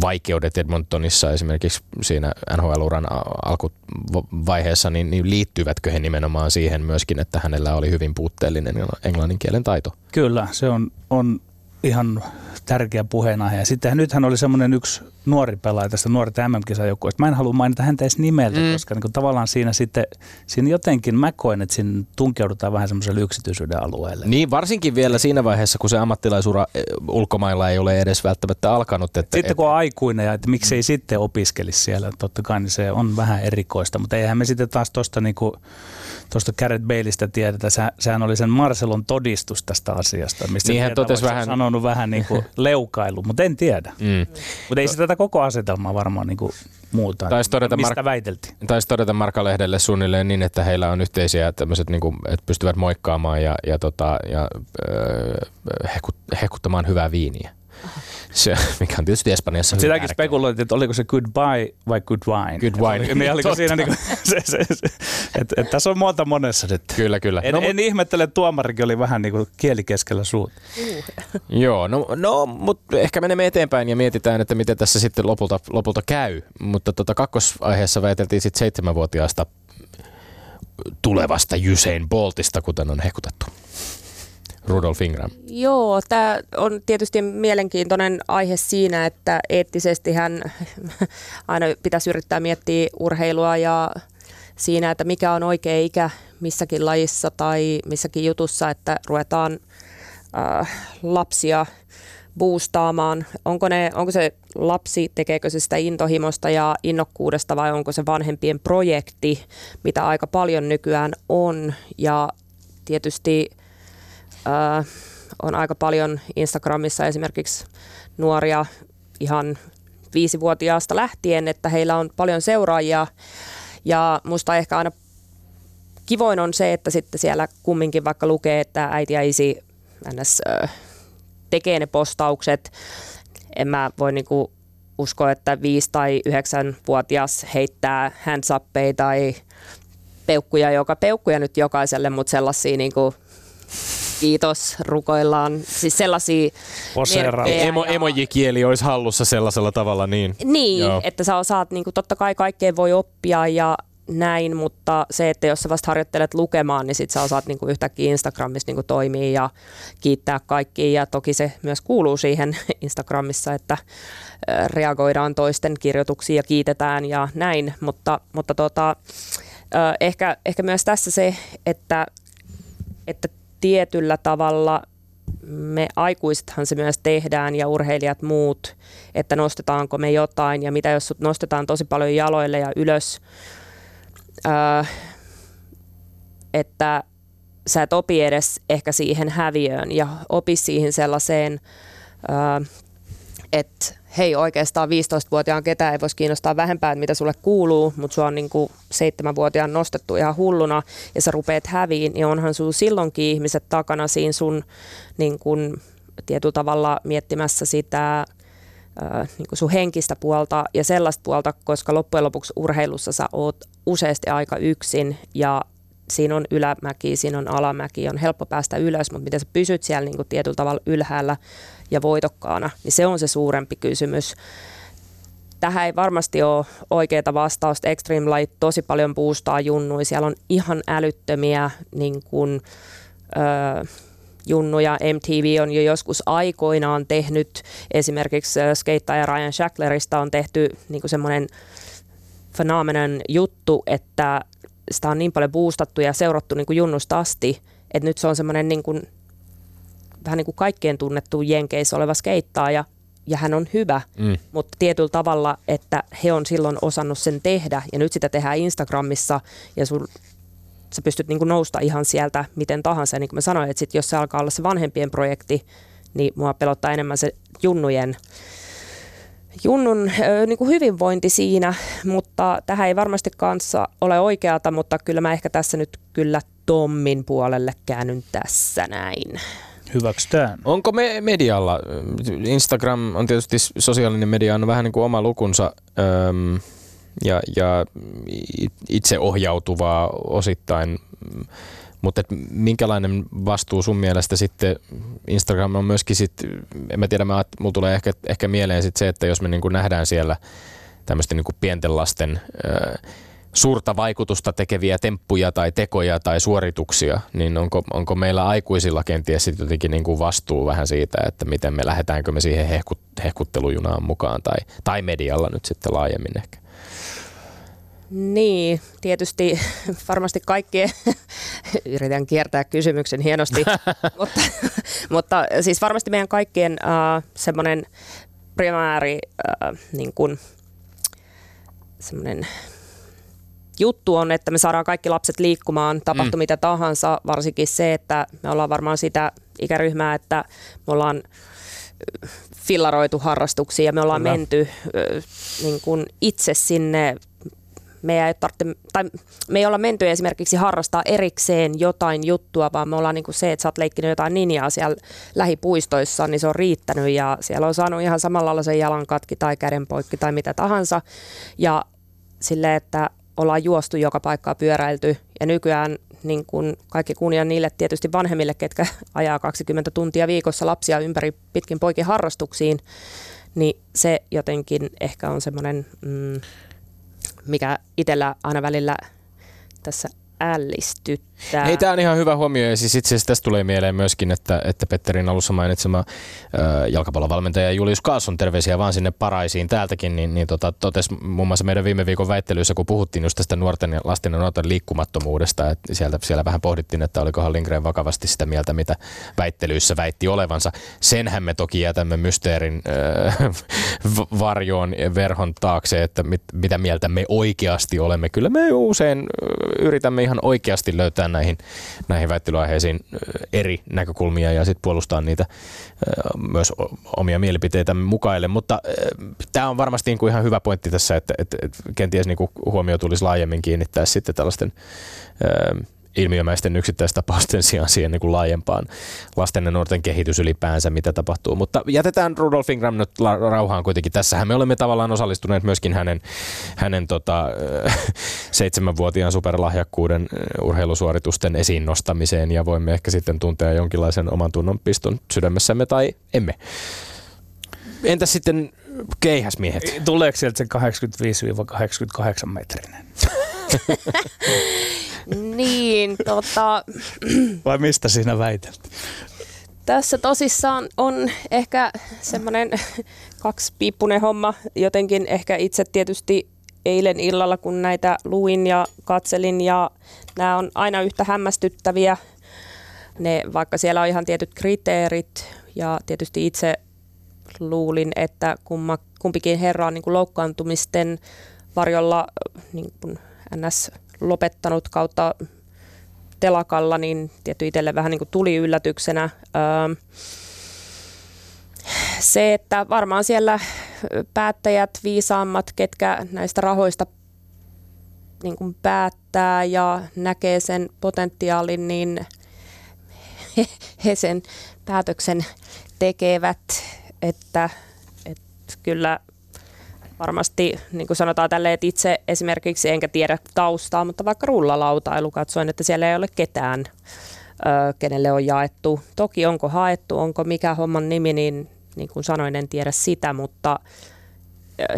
Speaker 3: vaikeudet Edmontonissa esimerkiksi siinä NHL-uran alkuvaiheessa, niin, niin liittyvätkö he nimenomaan siihen myöskin, että hänellä oli hyvin puutteellinen englannin kielen taito?
Speaker 5: Kyllä, se on, on ihan tärkeä puheenaihe. Ja sitten nythän oli semmoinen yksi nuori pelaaja tästä nuorten MM-kisajoukkueesta. Mä en halua mainita häntä edes nimeltä, mm. koska niin tavallaan siinä sitten, siinä jotenkin mä koen, että siinä tunkeudutaan vähän semmoiselle yksityisyyden alueelle.
Speaker 3: Niin, varsinkin vielä siinä vaiheessa, kun se ammattilaisura eh, ulkomailla ei ole edes välttämättä alkanut. Että,
Speaker 5: sitten kun on aikuinen ja että miksei mm. sitten opiskelisi siellä, totta kai niin se on vähän erikoista, mutta eihän me sitten taas tuosta niin kuin, tuosta Garrett Baleista tiedetä. sehän oli sen Marcelon todistus tästä asiasta, mistä
Speaker 3: niin hän totesi vähän...
Speaker 5: sanonut vähän niin kuin leukailu, mutta en tiedä. Mm. Mutta ei se tätä koko asetelmaa varmaan niin kuin muuta, taisi todeta mistä Mark- väiteltiin.
Speaker 3: Taisi todeta Markalehdelle suunnilleen niin, että heillä on yhteisiä tämmöiset, niin kuin, että pystyvät moikkaamaan ja, ja, tota, ja öö, hekut, hekuttamaan hyvää viiniä. Se, mikä on tietysti Espanjassa
Speaker 5: Sitäkin spekuloitiin, että oliko se goodbye vai good wine.
Speaker 3: Good wine.
Speaker 5: Oliko, niin oliko siinä niin kuin, se, se, se, että, että tässä on monta monessa nyt.
Speaker 3: Kyllä, kyllä.
Speaker 5: En, no, en ihmettele, että tuomarikin oli vähän niin kuin kieli keskellä suut.
Speaker 3: Uh. Joo, no, no mutta ehkä menemme eteenpäin ja mietitään, että miten tässä sitten lopulta, lopulta käy. Mutta tota, kakkosaiheessa väiteltiin sitten seitsemänvuotiaasta tulevasta Usain Boltista, kuten on hekutettu. Rudolf Ingram?
Speaker 4: Joo, tämä on tietysti mielenkiintoinen aihe siinä, että eettisesti hän aina pitäisi yrittää miettiä urheilua ja siinä, että mikä on oikea ikä missäkin lajissa tai missäkin jutussa, että ruvetaan äh, lapsia boostaamaan. Onko, ne, onko se lapsi, tekeekö se sitä intohimosta ja innokkuudesta vai onko se vanhempien projekti, mitä aika paljon nykyään on. Ja tietysti äh, on aika paljon Instagramissa esimerkiksi nuoria ihan viisivuotiaasta lähtien, että heillä on paljon seuraajia ja musta ehkä aina kivoin on se, että sitten siellä kumminkin vaikka lukee, että äiti ja isi ns, tekee ne postaukset. En mä voi niinku uskoa, että viisi tai yhdeksän vuotias heittää hands tai peukkuja, joka peukkuja nyt jokaiselle, mutta sellaisia niinku kiitos, rukoillaan. Siis sellaisia
Speaker 3: Emo, emojikieli olisi hallussa sellaisella tavalla, niin.
Speaker 4: Niin, Joo. että sä osaat, niin kuin, totta kai kaikkeen voi oppia ja näin, mutta se, että jos sä vasta harjoittelet lukemaan, niin sit sä osaat niinku yhtäkkiä Instagramissa niinku toimia ja kiittää kaikkia. Ja toki se myös kuuluu siihen Instagramissa, että reagoidaan toisten kirjoituksiin ja kiitetään ja näin. Mutta, mutta tota, ehkä, ehkä myös tässä se, että, että tietyllä tavalla me aikuisethan se myös tehdään ja urheilijat muut, että nostetaanko me jotain ja mitä jos sut nostetaan tosi paljon jaloille ja ylös, äh, että sä et opi edes ehkä siihen häviöön ja opi siihen sellaiseen, äh, että hei oikeastaan 15-vuotiaan ketään ei voisi kiinnostaa vähempää, että mitä sulle kuuluu, mutta sua on niin kuin 7-vuotiaan nostettu ihan hulluna ja sä rupeat häviin, niin onhan sun silloinkin ihmiset takana siinä sun niin kuin, tietyllä tavalla miettimässä sitä niin kuin sun henkistä puolta ja sellaista puolta, koska loppujen lopuksi urheilussa sä oot useasti aika yksin ja siinä on ylämäki, siinä on alamäki, on helppo päästä ylös, mutta miten sä pysyt siellä niin kuin tietyllä tavalla ylhäällä ja voitokkaana, niin se on se suurempi kysymys. Tähän ei varmasti ole oikeaa vastausta. Extreme Light tosi paljon boostaa junnui. Siellä on ihan älyttömiä niin kuin, öö, junnuja. MTV on jo joskus aikoinaan tehnyt, esimerkiksi skeittaja Ryan Shacklerista on tehty niin semmoinen fenomenon juttu, että sitä on niin paljon boostattu ja seurattu niin kuin junnusta asti, että nyt se on semmoinen niin kuin, vähän niin kuin kaikkien tunnettu Jenkeissä oleva skeittaaja, ja hän on hyvä, mm. mutta tietyllä tavalla, että he on silloin osannut sen tehdä, ja nyt sitä tehdään Instagramissa, ja sun, sä pystyt niin kuin nousta ihan sieltä miten tahansa. Ja niin kuin mä sanoin, että sit jos se alkaa olla se vanhempien projekti, niin mua pelottaa enemmän se junnujen Junnun niin kuin hyvinvointi siinä, mutta tähän ei varmasti kanssa ole oikeata, mutta kyllä mä ehkä tässä nyt kyllä Tommin puolelle käännyn tässä näin.
Speaker 5: Hyväksytään.
Speaker 3: Onko me medialla, Instagram on tietysti sosiaalinen media, on vähän niin kuin oma lukunsa öm, ja, ja itseohjautuvaa osittain mutta minkälainen vastuu sun mielestä sitten Instagram on myöskin sit, en mä tiedä, mulla tulee ehkä, ehkä mieleen sit se, että jos me niinku nähdään siellä tämmöisten niinku pienten lasten ö, suurta vaikutusta tekeviä temppuja tai tekoja tai suorituksia, niin onko, onko meillä aikuisilla kenties sitten jotenkin niin kuin vastuu vähän siitä, että miten me lähdetäänkö me siihen hehkut, hehkuttelujunaan mukaan tai, tai medialla nyt sitten laajemmin ehkä?
Speaker 4: Niin, tietysti varmasti kaikkien, yritän kiertää kysymyksen hienosti, mutta, mutta siis varmasti meidän kaikkien uh, semmoinen primääri uh, niin kuin, semmoinen juttu on, että me saadaan kaikki lapset liikkumaan, tapahtu mm. mitä tahansa, varsinkin se, että me ollaan varmaan sitä ikäryhmää, että me ollaan fillaroitu harrastuksia ja me ollaan Kyllä. menty niin kuin itse sinne me ei, tarvitse, tai me ei olla menty esimerkiksi harrastaa erikseen jotain juttua, vaan me ollaan niin kuin se, että sä oot leikkinyt jotain ninjaa siellä lähipuistoissa, niin se on riittänyt ja siellä on saanut ihan samalla lailla sen jalan katki tai käden poikki tai mitä tahansa. Ja sille, että ollaan juostu joka paikkaa pyöräilty ja nykyään niin kuin kaikki kunnia niille tietysti vanhemmille, ketkä ajaa 20 tuntia viikossa lapsia ympäri pitkin poikin harrastuksiin, niin se jotenkin ehkä on semmoinen mm, mikä itsellä aina välillä tässä ällistyttää.
Speaker 3: Ei, tämä on ihan hyvä huomio. Ja siis itse asiassa tästä tulee mieleen myöskin, että, että Petterin alussa mainitsema jalkapallovalmentaja Julius Kaasson, terveisiä vaan sinne paraisiin täältäkin, niin, niin tota, totesi muun muassa meidän viime viikon väittelyissä, kun puhuttiin just tästä nuorten ja lasten ja nuorten liikkumattomuudesta, että sieltä, siellä vähän pohdittiin, että olikohan Lindgren vakavasti sitä mieltä, mitä väittelyissä väitti olevansa. Senhän me toki jätämme mysteerin äh, varjoon verhon taakse, että mit, mitä mieltä me oikeasti olemme. Kyllä me usein yritämme ihan oikeasti löytää näihin, näihin väittelyaiheisiin eri näkökulmia ja sitten puolustaa niitä myös omia mielipiteitä mukaille. Mutta tämä on varmasti niin kuin ihan hyvä pointti tässä, että, että, että kenties niin kuin huomio tulisi laajemmin kiinnittää sitten tällaisten ilmiömäisten yksittäistapausten sijaan siihen niin kuin laajempaan lasten ja nuorten kehitys ylipäänsä, mitä tapahtuu. Mutta jätetään Rudolf Ingram nyt rauhaan kuitenkin. Tässähän me olemme tavallaan osallistuneet myöskin hänen, hänen tota, seitsemänvuotiaan superlahjakkuuden urheilusuoritusten esiin nostamiseen ja voimme ehkä sitten tuntea jonkinlaisen oman tunnon piston sydämessämme tai emme. Entä sitten keihäsmiehet?
Speaker 5: Tuleeko sieltä se 85-88 metrinen?
Speaker 4: niin, tota,
Speaker 5: Vai mistä siinä väitelt?
Speaker 4: tässä tosissaan on ehkä semmoinen kaksipiippunen homma. Jotenkin ehkä itse tietysti eilen illalla, kun näitä luin ja katselin ja nämä on aina yhtä hämmästyttäviä. Ne, vaikka siellä on ihan tietyt kriteerit ja tietysti itse luulin, että kumma, kumpikin herra on niin kuin loukkaantumisten varjolla niin kuin NS lopettanut kautta telakalla, niin tietty itselle vähän niin kuin tuli yllätyksenä. Se, että varmaan siellä päättäjät, viisaammat, ketkä näistä rahoista niin kuin päättää ja näkee sen potentiaalin, niin he, he sen päätöksen tekevät, että, että kyllä varmasti, niin kuin sanotaan tälle, että itse esimerkiksi enkä tiedä taustaa, mutta vaikka rullalautailu katsoin, että siellä ei ole ketään, kenelle on jaettu. Toki onko haettu, onko mikä homman nimi, niin niin kuin sanoin, en tiedä sitä, mutta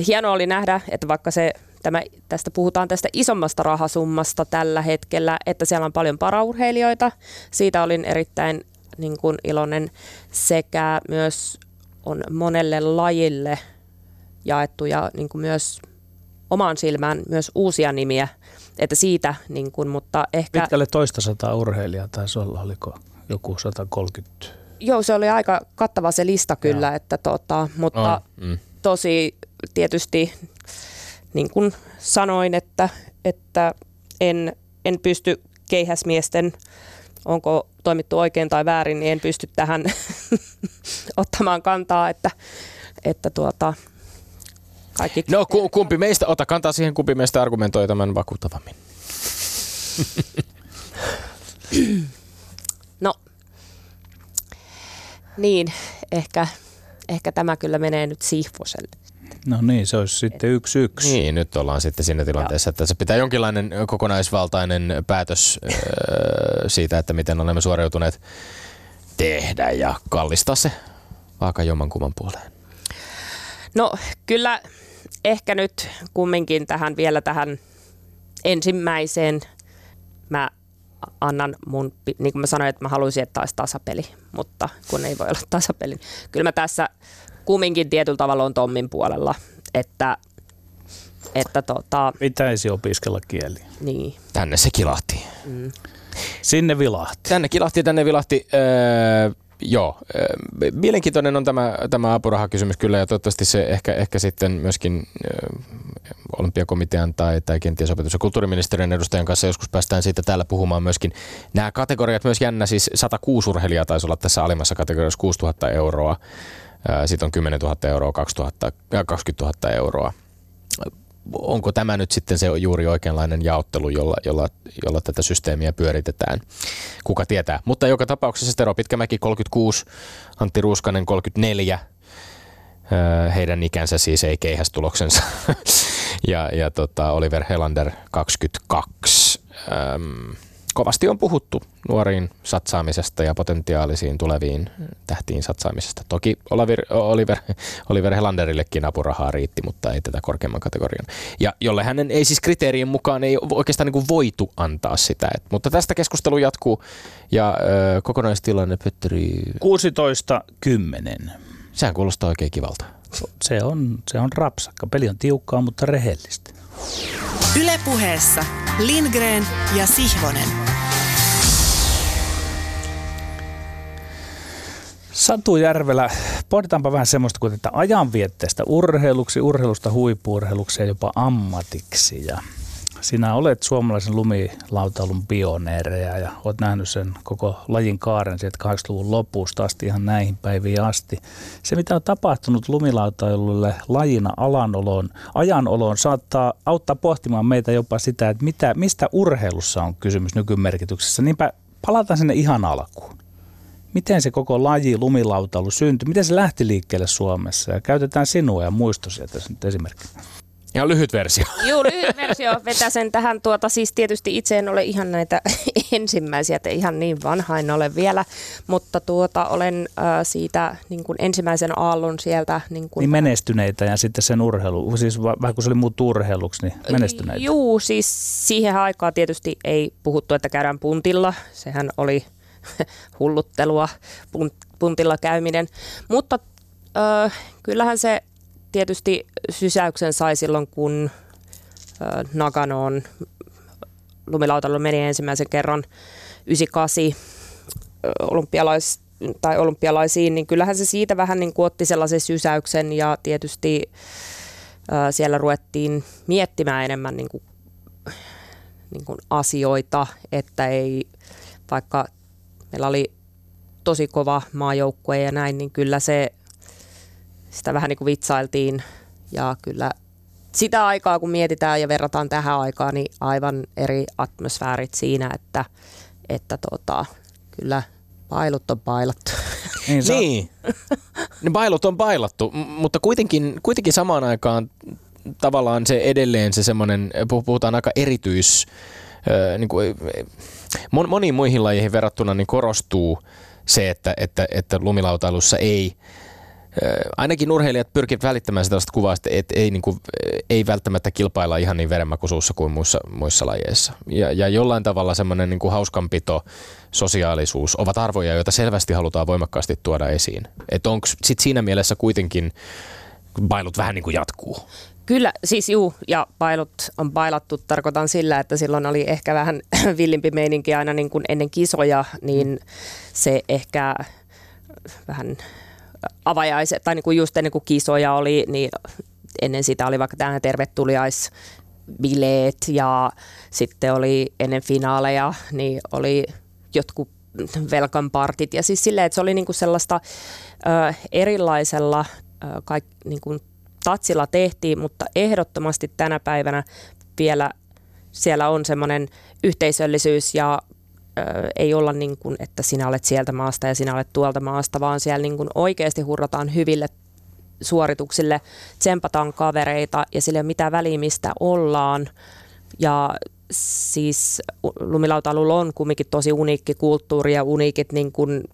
Speaker 4: hienoa oli nähdä, että vaikka se tämä, tästä puhutaan tästä isommasta rahasummasta tällä hetkellä, että siellä on paljon paraurheilijoita. Siitä olin erittäin niin kuin iloinen sekä myös on monelle lajille jaettu ja niin kuin myös omaan silmään myös uusia nimiä, että siitä, niin kuin, mutta ehkä...
Speaker 5: Pitkälle toista sataa urheilijaa taisi olla, oliko joku 130?
Speaker 4: Joo, se oli aika kattava se lista kyllä, että tota, mutta
Speaker 3: On, mm.
Speaker 4: tosi tietysti niin kuin sanoin, että, että en, en pysty keihäsmiesten, onko toimittu oikein tai väärin, niin en pysty tähän ottamaan kantaa, että, että tuota, kaikki...
Speaker 3: No ku, kumpi meistä, ota kantaa siihen, kumpi meistä argumentoi tämän vakuuttavammin.
Speaker 4: No, niin, ehkä, ehkä tämä kyllä menee nyt Sihvoselle.
Speaker 5: No niin, se olisi sitten yksi yksi.
Speaker 3: Niin, nyt ollaan sitten siinä tilanteessa, että se pitää jonkinlainen kokonaisvaltainen päätös öö, siitä, että miten olemme suoriutuneet tehdä ja kallistaa se vaaka jommankumman puoleen.
Speaker 4: No kyllä ehkä nyt kumminkin tähän vielä tähän ensimmäiseen mä annan mun, niin kuin mä sanoin, että mä haluaisin, että olisi tasapeli, mutta kun ei voi olla tasapeli. niin Kyllä mä tässä kumminkin tietyllä tavalla on Tommin puolella, että, että tota,
Speaker 5: Pitäisi opiskella kieliä.
Speaker 4: niin.
Speaker 3: Tänne se kilahti.
Speaker 5: Sinne vilahti.
Speaker 3: Tänne kilahti, tänne vilahti. Öö, joo, öö, mielenkiintoinen on tämä, tämä apurahakysymys kyllä ja toivottavasti se ehkä, ehkä sitten myöskin öö, olympiakomitean tai, tai kenties opetus- ja kulttuuriministeriön edustajan kanssa joskus päästään siitä täällä puhumaan myöskin. Nämä kategoriat myös jännä, siis 106 urheilijaa taisi olla tässä alimmassa kategoriassa 6000 euroa, sitten on 10 000 euroa, 2000, 20 000 euroa onko tämä nyt sitten se juuri oikeanlainen jaottelu, jolla, jolla, jolla tätä systeemiä pyöritetään. Kuka tietää. Mutta joka tapauksessa Tero Pitkämäki 36, Antti Ruuskanen 34, öö, heidän ikänsä siis ei keihästuloksensa. ja ja tota Oliver Helander 22. Öm, kovasti on puhuttu nuoriin satsaamisesta ja potentiaalisiin tuleviin tähtiin satsaamisesta. Toki Oliver, Oliver, Oliver Helanderillekin apurahaa riitti, mutta ei tätä korkeamman kategorian. Ja jolle hänen ei siis kriteerien mukaan ei oikeastaan niin kuin voitu antaa sitä. Et, mutta tästä keskustelu jatkuu ja ö, kokonaistilanne Petteri,
Speaker 5: 16-10.
Speaker 3: sehän kuulostaa oikein kivalta.
Speaker 5: Se on, se on rapsakka. Peli on tiukkaa, mutta rehellistä.
Speaker 1: Ylepuheessa Lindgren ja Sihvonen.
Speaker 5: Satu Järvelä, pohditaanpa vähän semmoista kuin tätä ajanvietteestä urheiluksi, urheilusta huippuurheiluksi ja jopa ammatiksi. Ja sinä olet suomalaisen lumilautailun pioneereja ja olet nähnyt sen koko lajin kaaren sieltä 80-luvun lopusta asti ihan näihin päiviin asti. Se, mitä on tapahtunut lumilautailulle lajina alanoloon, ajanoloon, saattaa auttaa pohtimaan meitä jopa sitä, että mitä, mistä urheilussa on kysymys nykymerkityksessä. Niinpä palataan sinne ihan alkuun miten se koko laji lumilautailu syntyi, miten se lähti liikkeelle Suomessa ja käytetään sinua ja muistosia tässä nyt esimerkkinä.
Speaker 3: Ihan lyhyt versio.
Speaker 4: Joo, lyhyt versio vetää sen tähän. Tuota, siis tietysti itse en ole ihan näitä ensimmäisiä, että ihan niin vanha en ole vielä, mutta tuota, olen äh, siitä niin kuin ensimmäisen aallon sieltä. Niin, kuin,
Speaker 5: Niin menestyneitä ja sitten sen urheilu, siis va- vähän kun se oli muuttu urheiluksi, niin menestyneitä.
Speaker 4: Juu, siis siihen aikaan tietysti ei puhuttu, että käydään puntilla. Sehän oli hulluttelua, pun- puntilla käyminen. Mutta äh, kyllähän se tietysti sysäyksen sai silloin, kun Naganoon lumilautalla meni ensimmäisen kerran 98 ö, olympialais, tai olympialaisiin, niin kyllähän se siitä vähän niin kuin otti sellaisen sysäyksen ja tietysti siellä ruvettiin miettimään enemmän niin kuin, niin kuin asioita, että ei vaikka meillä oli tosi kova maajoukkue ja näin, niin kyllä se sitä vähän niin kuin vitsailtiin ja kyllä sitä aikaa, kun mietitään ja verrataan tähän aikaan, niin aivan eri atmosfäärit siinä, että, että tota, kyllä pailut on pailattu.
Speaker 5: Niin, sä-
Speaker 3: Niin. Ne bailut on bailattu, m- mutta kuitenkin, kuitenkin samaan aikaan tavallaan se edelleen se semmoinen, puh- puhutaan aika erityis, niin kuin, mon- moniin muihin lajeihin verrattuna niin korostuu se, että, että, että lumilautailussa ei, ainakin urheilijat pyrkivät välittämään sellaista kuvaa, että et, ei, niin kuin, ei välttämättä kilpailla ihan niin verenmakuisuussa kuin muissa, muissa lajeissa. Ja, ja jollain tavalla semmoinen niin kuin hauskanpito, sosiaalisuus ovat arvoja, joita selvästi halutaan voimakkaasti tuoda esiin. Että onko sit siinä mielessä kuitenkin bailut vähän niin kuin jatkuu?
Speaker 4: Kyllä, siis juu, ja pailut on bailattu, tarkoitan sillä, että silloin oli ehkä vähän villimpi meininki aina niin kuin ennen kisoja, niin se ehkä vähän avajaiset, tai niin kuin just ennen kuin kisoja oli, niin ennen sitä oli vaikka tähän tervetuliaisbileet ja sitten oli ennen finaaleja, niin oli jotkut welcome partit ja siis silleen, että se oli niinku sellaista ö, erilaisella ö, kaik, niinku tatsilla tehtiin, mutta ehdottomasti tänä päivänä vielä siellä on semmoinen yhteisöllisyys ja ei olla niin kuin, että sinä olet sieltä maasta ja sinä olet tuolta maasta, vaan siellä niin kuin oikeasti hurrataan hyville suorituksille, tsempataan kavereita ja sillä ei ole mitään väliä, mistä ollaan. Ja siis lumilautailulla on kumminkin tosi uniikki kulttuuri ja uniikit niin kuin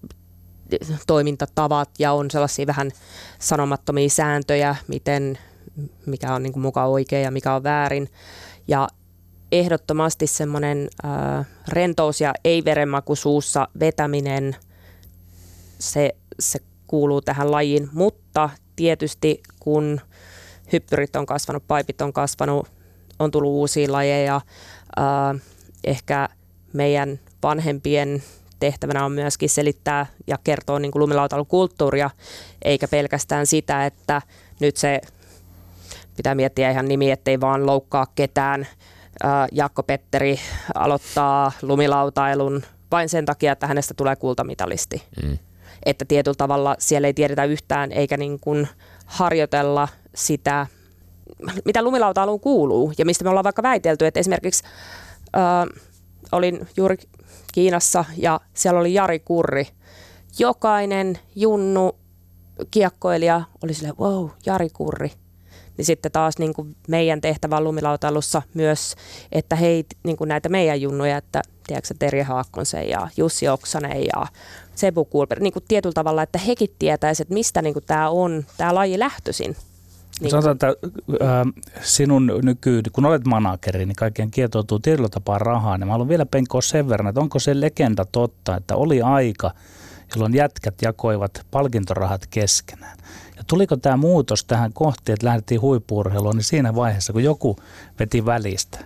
Speaker 4: toimintatavat ja on sellaisia vähän sanomattomia sääntöjä, miten, mikä on niin kuin muka oikein ja mikä on väärin. Ja ehdottomasti semmoinen äh, rentous ja ei-verenmakuisuussa vetäminen, se, se kuuluu tähän lajiin, mutta tietysti kun hyppyrit on kasvanut, paipit on kasvanut, on tullut uusia lajeja, äh, ehkä meidän vanhempien tehtävänä on myöskin selittää ja kertoa niin lumilautailukulttuuria, eikä pelkästään sitä, että nyt se pitää miettiä ihan nimi, ettei vaan loukkaa ketään. Jaakko Petteri aloittaa lumilautailun vain sen takia, että hänestä tulee kultamitalisti.
Speaker 3: Mm.
Speaker 4: Että tietyllä tavalla siellä ei tiedetä yhtään eikä niin kuin harjoitella sitä, mitä lumilautailuun kuuluu ja mistä me ollaan vaikka väitelty. Että esimerkiksi äh, olin juuri Kiinassa ja siellä oli Jari Kurri. Jokainen junnu kiekkoilija oli silleen, wow, Jari Kurri. Niin sitten taas niin kuin meidän tehtävä lumilautailussa myös, että hei niin kuin näitä meidän junnuja, että tiedätkö Terje Haakkonsen ja Jussi Oksanen ja Sebu Kulper, niin kuin tietyllä tavalla, että hekin tietäisivät, että mistä niin kuin tämä on, tämä laji lähtöisin.
Speaker 5: Niin Sanotaan, että äh, sinun nyky, kun olet manageri, niin kaikkien kietoutuu tietyllä tapaa rahaa. Niin mä haluan vielä penkoa sen verran, että onko se legenda totta, että oli aika, jolloin jätkät jakoivat palkintorahat keskenään. Ja tuliko tämä muutos tähän kohti, että lähdettiin huippuurheiluun, niin siinä vaiheessa, kun joku veti välistä,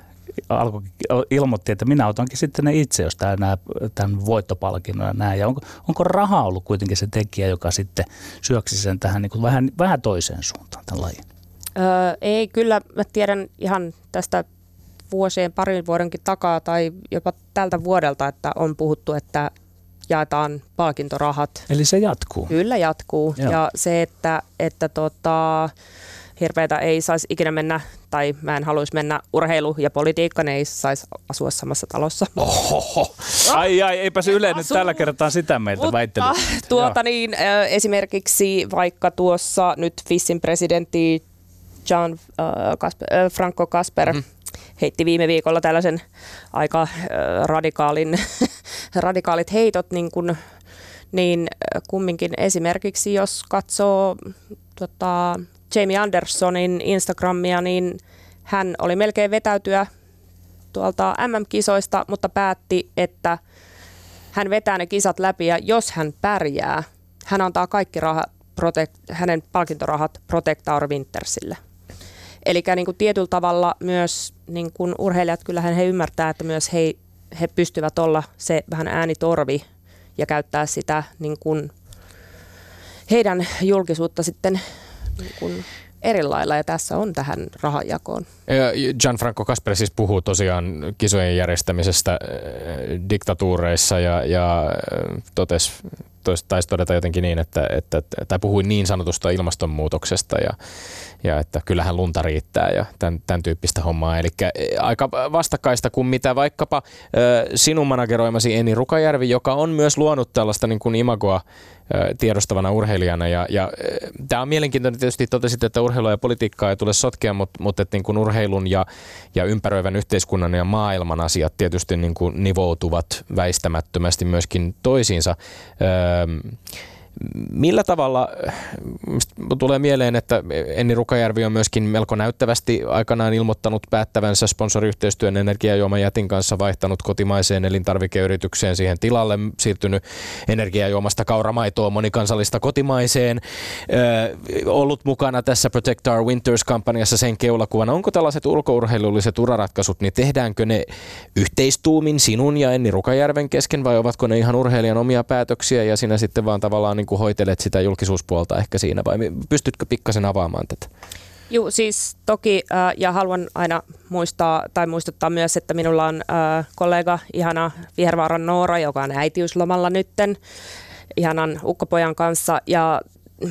Speaker 5: alkoi, ilmoitti, että minä otankin sitten ne itse, jos nämä, tämän voittopalkinnon ja näin. Ja onko, onko raha ollut kuitenkin se tekijä, joka sitten syöksi sen tähän niin kuin vähän, vähän toiseen suuntaan tämän lajin?
Speaker 4: Öö, ei, kyllä mä tiedän ihan tästä vuosien parin vuodenkin takaa tai jopa tältä vuodelta, että on puhuttu, että jaetaan palkintorahat.
Speaker 5: Eli se jatkuu.
Speaker 4: Kyllä jatkuu.
Speaker 5: Joo.
Speaker 4: Ja se, että, että tota, hirveätä ei saisi ikinä mennä, tai mä en haluaisi mennä urheilu ja politiikka, ne ei saisi asua samassa talossa.
Speaker 5: Ohoho. Ai ai, eipä se Yle nyt tällä kertaa sitä meiltä väittely.
Speaker 4: tuota niin, esimerkiksi vaikka tuossa nyt Fissin presidentti John äh, Kasper, äh, Franco Kasper mm-hmm. Heitti viime viikolla tällaisen aika radikaalin, radikaalit heitot, niin, kun, niin kumminkin esimerkiksi jos katsoo tota, Jamie Andersonin Instagramia, niin hän oli melkein vetäytyä tuolta MM-kisoista, mutta päätti, että hän vetää ne kisat läpi ja jos hän pärjää, hän antaa kaikki rahat, protect, hänen palkintorahat Protect Our Wintersille. Eli niin tietyllä tavalla myös niin kuin urheilijat, kyllähän he ymmärtää, että myös he, he pystyvät olla se vähän äänitorvi ja käyttää sitä niin kuin heidän julkisuutta sitten niin kuin eri lailla ja tässä on tähän rahanjakoon.
Speaker 3: Gianfranco Kasper siis puhuu tosiaan kisojen järjestämisestä äh, diktatuureissa ja, ja äh, totesi taisi todeta jotenkin niin, että, että, tai puhui niin sanotusta ilmastonmuutoksesta ja, ja että kyllähän lunta riittää ja tämän, tämän tyyppistä hommaa. Eli aika vastakkaista kuin mitä vaikkapa sinun manageroimasi Eni Rukajärvi, joka on myös luonut tällaista niin kuin imagoa tiedostavana urheilijana. Ja, ja tämä on mielenkiintoinen, tietysti totesit, että urheilua ja politiikkaa ei tule sotkea, mutta, mutta että niin kuin urheilun ja, ja ympäröivän yhteiskunnan ja maailman asiat tietysti niin kuin nivoutuvat väistämättömästi myöskin toisiinsa. um, Millä tavalla, tulee mieleen, että Enni Rukajärvi on myöskin melko näyttävästi aikanaan ilmoittanut päättävänsä sponsoriyhteistyön energiajuomajätin kanssa vaihtanut kotimaiseen elintarvikeyritykseen siihen tilalle, siirtynyt energiajuomasta kauramaitoon monikansallista kotimaiseen, ö, ollut mukana tässä Protect Our Winters-kampanjassa sen keulakuvana. Onko tällaiset ulkourheilulliset uraratkaisut, niin tehdäänkö ne yhteistuumin sinun ja Enni Rukajärven kesken vai ovatko ne ihan urheilijan omia päätöksiä ja sinä sitten vaan tavallaan niin kuin hoitelet sitä julkisuuspuolta ehkä siinä vai pystytkö pikkasen avaamaan tätä?
Speaker 4: Joo, siis toki äh, ja haluan aina muistaa tai muistuttaa myös, että minulla on äh, kollega, ihana Vihervaaran Noora, joka on äitiyslomalla nytten, ihanan ukkopojan kanssa ja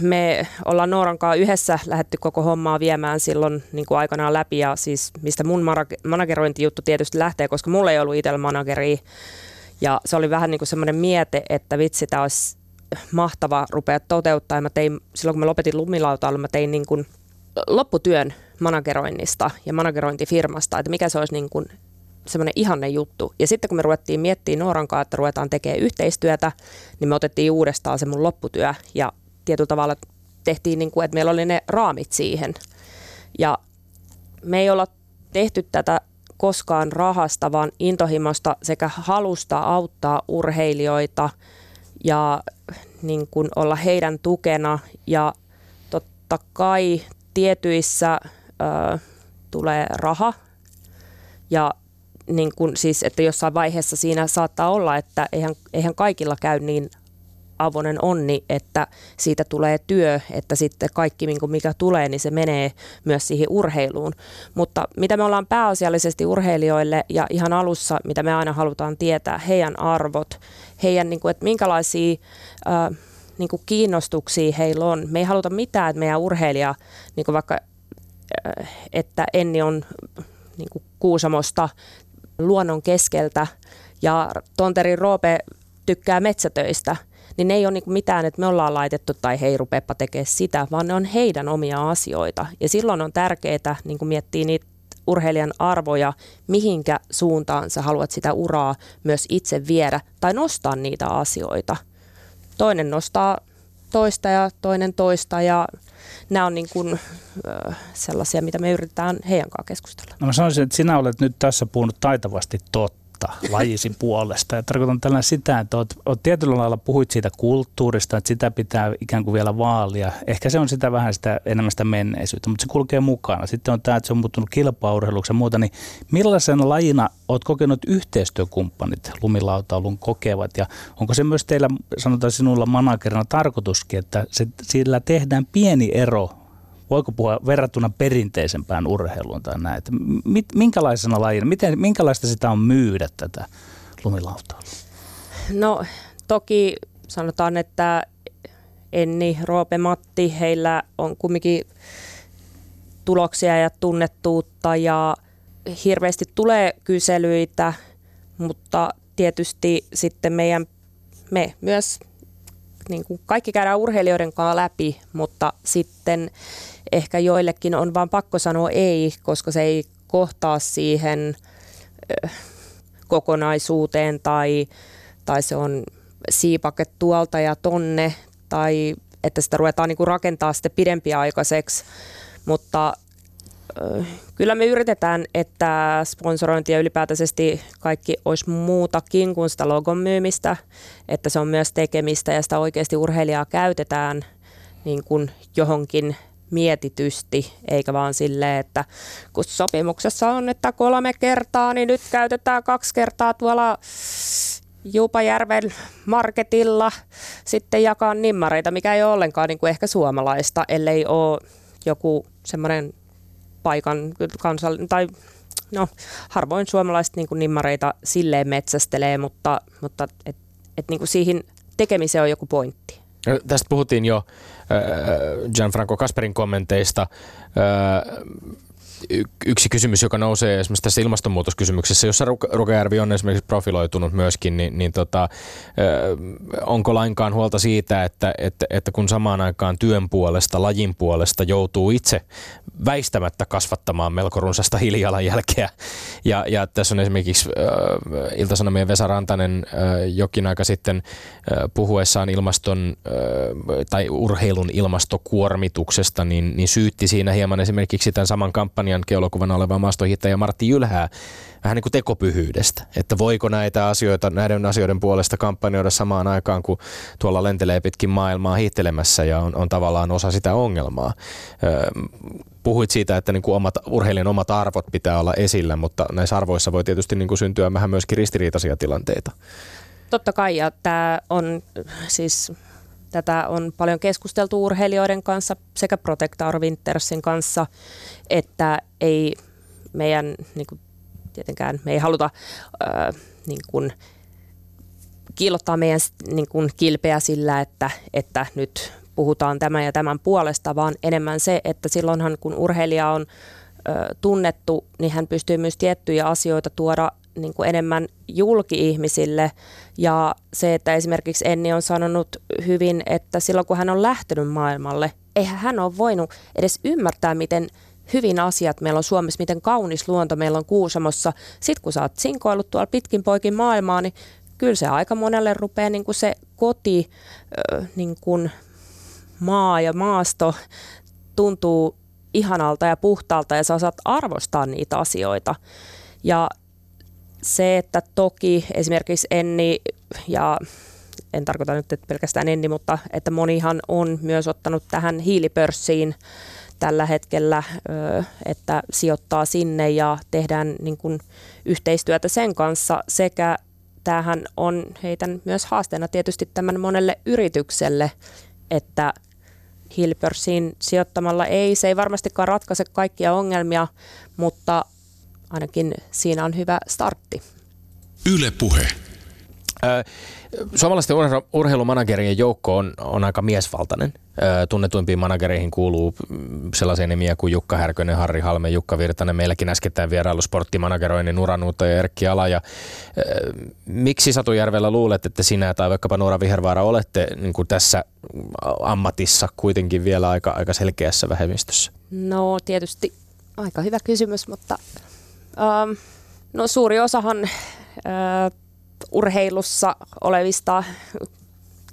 Speaker 4: me ollaan Nooran kanssa yhdessä lähetty koko hommaa viemään silloin niin kuin aikanaan läpi ja siis mistä mun managerointijuttu tietysti lähtee, koska mulla ei ollut itsellä manageria ja se oli vähän niin kuin semmoinen miete, että vitsi, tämä olisi mahtava rupea toteuttaa. Mä tein, silloin kun mä lopetin lumilautailu, mä tein niin kuin lopputyön manageroinnista ja managerointifirmasta, että mikä se olisi niin kuin semmoinen ihanne juttu. Ja sitten kun me ruvettiin miettimään Nooran kanssa, että ruvetaan tekemään yhteistyötä, niin me otettiin uudestaan se mun lopputyö ja tietyllä tavalla tehtiin, niin kuin, että meillä oli ne raamit siihen. Ja me ei olla tehty tätä koskaan rahasta, vaan intohimosta sekä halusta auttaa urheilijoita ja niin kuin olla heidän tukena. Ja totta kai tietyissä ö, tulee raha. Ja niin kuin siis, että jossain vaiheessa siinä saattaa olla, että eihän, eihän kaikilla käy niin avonen onni, että siitä tulee työ, että sitten kaikki mikä tulee, niin se menee myös siihen urheiluun. Mutta mitä me ollaan pääasiallisesti urheilijoille ja ihan alussa, mitä me aina halutaan tietää, heidän arvot, heidän, niin kuin, että minkälaisia niin kuin kiinnostuksia heillä on. Me ei haluta mitään, että meidän urheilija, niin kuin vaikka, että Enni on niin kuin Kuusamosta luonnon keskeltä ja Tonteri Roope tykkää metsätöistä – niin ne ei ole niin mitään, että me ollaan laitettu tai hei rupeappa tekemään sitä, vaan ne on heidän omia asioita. Ja silloin on tärkeää niin miettiä niitä urheilijan arvoja, mihinkä suuntaan sä haluat sitä uraa myös itse viedä tai nostaa niitä asioita. Toinen nostaa toista ja toinen toista ja nämä on niin kuin, sellaisia, mitä me yritetään heidän kanssaan keskustella.
Speaker 5: No mä sanoisin, että sinä olet nyt tässä puhunut taitavasti totta huolta lajisi puolesta. Ja tarkoitan tällä sitä, että oot, oot tietyllä lailla puhuit siitä kulttuurista, että sitä pitää ikään kuin vielä vaalia. Ehkä se on sitä vähän sitä enemmän sitä menneisyyttä, mutta se kulkee mukana. Sitten on tämä, että se on muuttunut kilpaurheiluksi ja muuta. Niin millaisena lajina oot kokenut yhteistyökumppanit lumilautaulun kokevat ja onko se myös teillä, sanotaan sinulla managerina tarkoituskin, että se, sillä tehdään pieni ero voiko puhua verrattuna perinteisempään urheiluun tai näin? Että mit, minkälaisena lajina, miten, minkälaista sitä on myydä tätä lumilautailua?
Speaker 4: No toki sanotaan, että Enni, Roope, Matti, heillä on kumminkin tuloksia ja tunnettuutta ja hirveästi tulee kyselyitä, mutta tietysti sitten meidän, me myös niin kuin kaikki käydään urheilijoiden kanssa läpi, mutta sitten ehkä joillekin on vaan pakko sanoa ei, koska se ei kohtaa siihen kokonaisuuteen tai, tai se on siipake tuolta ja tonne tai että sitä ruvetaan niin kuin rakentaa sitten pidempiaikaiseksi, mutta kyllä me yritetään, että sponsorointi ja ylipäätäisesti kaikki olisi muutakin kuin sitä logon myymistä, että se on myös tekemistä ja sitä oikeasti urheilijaa käytetään niin kuin johonkin mietitysti, eikä vaan silleen, että kun sopimuksessa on, että kolme kertaa, niin nyt käytetään kaksi kertaa tuolla Jupajärven marketilla sitten jakaa nimmareita, mikä ei ole ollenkaan niin kuin ehkä suomalaista, ellei ole joku semmoinen paikan kansallinen, tai no harvoin suomalaiset niin kuin nimmareita silleen metsästelee, mutta, mutta et, et niin kuin siihen tekemiseen on joku pointti.
Speaker 3: Tästä puhuttiin jo Gianfranco Kasperin kommenteista yksi kysymys, joka nousee esimerkiksi tässä ilmastonmuutoskysymyksessä, jossa Rukajärvi on esimerkiksi profiloitunut myöskin, niin, niin tota, onko lainkaan huolta siitä, että, että, että kun samaan aikaan työn puolesta, lajin puolesta joutuu itse väistämättä kasvattamaan melko runsasta hiilijalanjälkeä. Ja, ja tässä on esimerkiksi äh, Ilta-Sanomien Vesa Rantanen äh, jokin aika sitten äh, puhuessaan ilmaston äh, tai urheilun ilmastokuormituksesta, niin, niin syytti siinä hieman esimerkiksi tämän saman kampanjan keulokuvana oleva maastohittäjä Martti Jylhää vähän niin kuin tekopyhyydestä, että voiko näitä asioita, näiden asioiden puolesta kampanjoida samaan aikaan, kun tuolla lentelee pitkin maailmaa hiittelemässä ja on, on tavallaan osa sitä ongelmaa. Puhuit siitä, että niin kuin omat, urheilijan omat arvot pitää olla esillä, mutta näissä arvoissa voi tietysti niin kuin syntyä vähän myöskin ristiriitaisia tilanteita.
Speaker 4: Totta kai, ja tämä on siis Tätä on paljon keskusteltu urheilijoiden kanssa sekä Protector Wintersin kanssa, että ei meidän niin kuin, tietenkään me ei haluta ää, niin kuin, kiillottaa meidän niin kuin, kilpeä sillä, että, että nyt puhutaan tämän ja tämän puolesta, vaan enemmän se, että silloinhan kun urheilija on ö, tunnettu, niin hän pystyy myös tiettyjä asioita tuoda niin kuin enemmän julki-ihmisille. Ja se, että esimerkiksi Enni on sanonut hyvin, että silloin kun hän on lähtenyt maailmalle, eihän hän ole voinut edes ymmärtää, miten hyvin asiat meillä on Suomessa, miten kaunis luonto meillä on Kuusamossa. Sitten kun sä oot sinkoillut tuolla pitkin poikin maailmaa, niin kyllä se aika monelle rupeaa niin kuin se koti, niin kuin maa ja maasto tuntuu ihanalta ja puhtaalta ja sä osaat arvostaa niitä asioita. Ja se, että toki esimerkiksi Enni ja en tarkoita nyt että pelkästään Enni, mutta että monihan on myös ottanut tähän hiilipörssiin tällä hetkellä, että sijoittaa sinne ja tehdään niin kuin yhteistyötä sen kanssa. Sekä tämähän on heitän myös haasteena tietysti tämän monelle yritykselle, että hiilipörssiin sijoittamalla ei, se ei varmastikaan ratkaise kaikkia ongelmia, mutta ainakin siinä on hyvä startti.
Speaker 2: Yle Puhe.
Speaker 3: Suomalaisten urheilumanagerien joukko on, on aika miesvaltainen. Tunnetuimpiin managereihin kuuluu sellaisia nimiä kuin Jukka Härkönen, Harri Halme, Jukka Virtanen. Meilläkin äskettäin vierailu sporttimanageroinnin Nuuta ja Erkki Ala. Ja, miksi Satujärvellä luulet, että sinä tai vaikkapa Nuora Vihervaara olette niin kuin tässä ammatissa kuitenkin vielä aika, aika selkeässä vähemmistössä?
Speaker 4: No tietysti aika hyvä kysymys, mutta ähm, no suuri osahan äh, urheilussa olevista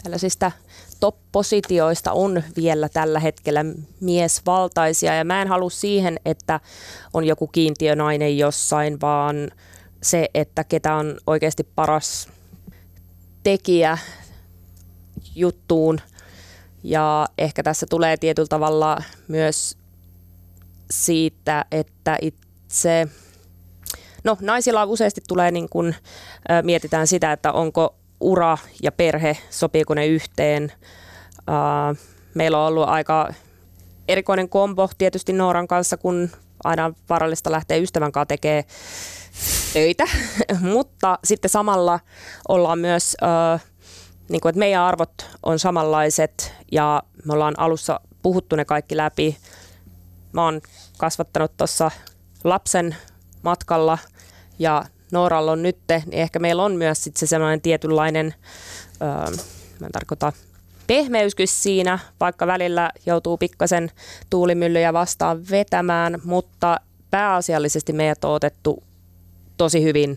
Speaker 4: tällaisista top-positioista on vielä tällä hetkellä miesvaltaisia. Ja mä en halua siihen, että on joku kiintiönainen jossain, vaan se, että ketä on oikeasti paras tekijä juttuun. Ja ehkä tässä tulee tietyllä tavalla myös siitä, että itse No naisilla useasti tulee niin kuin, ä, mietitään sitä, että onko ura ja perhe, sopiiko ne yhteen. Ä, meillä on ollut aika erikoinen kombo tietysti Nooran kanssa, kun aina varallista lähtee ystävän kanssa tekemään töitä, mutta sitten samalla ollaan myös, äh, niin kuin, että meidän arvot on samanlaiset ja me ollaan alussa puhuttu ne kaikki läpi. Mä oon kasvattanut tuossa lapsen matkalla ja Nooralla on nyt, niin ehkä meillä on myös sit se sellainen tietynlainen, öö, mä en tarkoita pehmeyskin siinä, vaikka välillä joutuu pikkasen tuulimyllyjä vastaan vetämään, mutta pääasiallisesti meidät on otettu tosi hyvin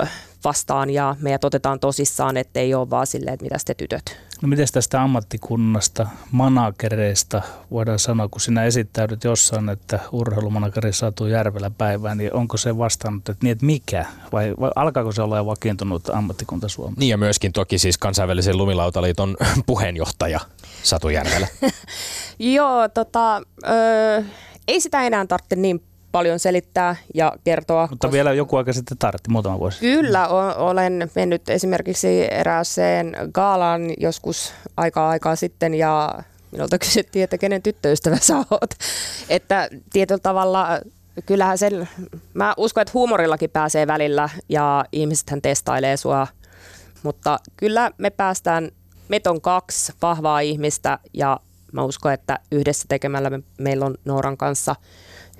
Speaker 4: ö, vastaan ja meidät otetaan tosissaan, ettei ole vaan silleen, että mitä te tytöt.
Speaker 5: No miten tästä ammattikunnasta, managereista voidaan sanoa, kun sinä esittäydyt jossain, että urheilumanageri Satu Järvelä päivään, niin onko se vastannut, että niin, että mikä? Vai, vai alkaako se olla jo vakiintunut ammattikunta Suomessa?
Speaker 3: Niin ja myöskin toki siis kansainvälisen lumilautaliiton puheenjohtaja Satu Järvelä.
Speaker 4: Joo, tota, ö, ei sitä enää tarvitse niin paljon selittää ja kertoa.
Speaker 5: Mutta
Speaker 4: koska-
Speaker 5: vielä joku aika sitten tartti, muutama vuosi.
Speaker 4: Kyllä, o- olen mennyt esimerkiksi erääseen gaalaan joskus aikaa aikaa sitten ja minulta kysyttiin, että kenen tyttöystävä sä oot. Että tietyllä tavalla kyllähän sen, mä uskon, että huumorillakin pääsee välillä ja ihmisethän testailee sua, mutta kyllä me päästään, meitä on kaksi vahvaa ihmistä ja mä uskon, että yhdessä tekemällä me, meillä on Nooran kanssa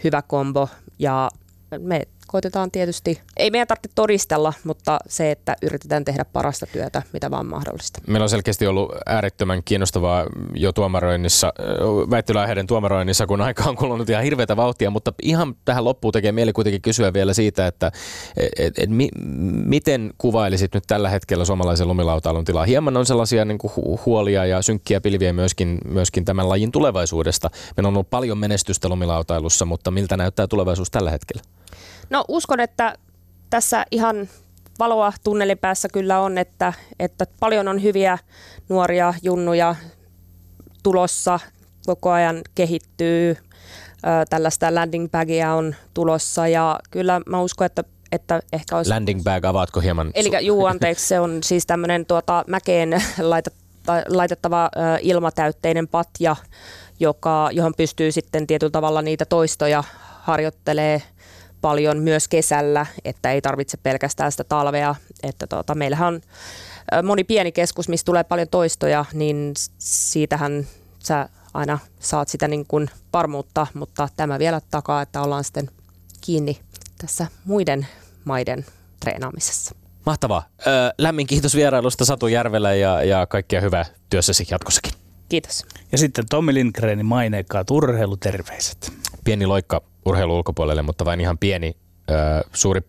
Speaker 4: hyvä kombo. Ja me koitetaan tietysti, ei meidän tarvitse todistella, mutta se, että yritetään tehdä parasta työtä, mitä vaan mahdollista.
Speaker 3: Meillä on selkeästi ollut äärettömän kiinnostavaa jo tuomaroinnissa, väittelyaiheiden tuomaroinnissa, kun aika on kulunut ihan hirveätä vauhtia, mutta ihan tähän loppuun tekee mieli kuitenkin kysyä vielä siitä, että et, et, mi, miten kuvailisit nyt tällä hetkellä suomalaisen lumilautailun tilaa? Hieman on sellaisia niin kuin hu- huolia ja synkkiä pilviä myöskin, myöskin tämän lajin tulevaisuudesta. Meillä on ollut paljon menestystä lumilautailussa, mutta miltä näyttää tulevaisuus tällä hetkellä?
Speaker 4: No uskon, että tässä ihan valoa tunnelin päässä kyllä on, että, että paljon on hyviä nuoria junnuja tulossa, koko ajan kehittyy, tällaista landing bagia on tulossa. Ja kyllä mä uskon, että, että ehkä olisi...
Speaker 3: Landing bag, avaatko hieman?
Speaker 4: Eli juu, anteeksi, se on siis tämmöinen tuota, mäkeen laitetta- laitettava ö, ilmatäytteinen patja, joka, johon pystyy sitten tietyllä tavalla niitä toistoja harjoittelee paljon myös kesällä, että ei tarvitse pelkästään sitä talvea. Että tuota, meillähän on moni pieni keskus, missä tulee paljon toistoja, niin siitähän sä aina saat sitä niin kuin varmuutta, mutta tämä vielä takaa, että ollaan sitten kiinni tässä muiden maiden treenaamisessa.
Speaker 3: Mahtavaa. Ö, lämmin kiitos vierailusta Satu Järvelä ja, ja kaikkea hyvää työssäsi jatkossakin.
Speaker 4: Kiitos.
Speaker 5: Ja sitten Tommi Lindgrenin maineikkaat urheiluterveiset.
Speaker 3: Pieni loikka urheilu ulkopuolelle, mutta vain ihan pieni, suuri,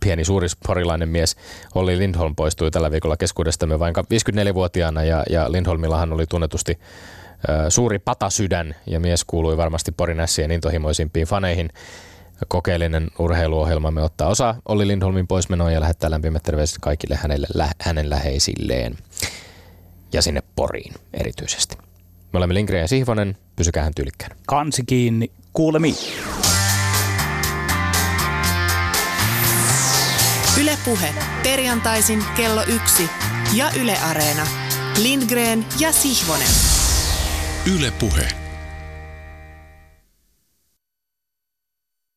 Speaker 3: pieni suuri porilainen mies Olli Lindholm poistui tällä viikolla keskuudestamme vain 54-vuotiaana ja, ja Lindholmillahan oli tunnetusti suuri patasydän ja mies kuului varmasti Porin ässien intohimoisimpiin faneihin. Kokeellinen urheiluohjelmamme ottaa osa Olli Lindholmin poismenoon ja lähettää lämpimät terveiset kaikille hänelle, lä, hänen läheisilleen ja sinne Poriin erityisesti. Me olemme Lindgren ja Sihvonen, pysykää tyylikkään.
Speaker 5: Kansi kiinni, kuulemiin.
Speaker 1: Yle Puhe. Perjantaisin kello yksi ja Yle Areena. Lindgren ja Sihvonen.
Speaker 2: Yle Puhe.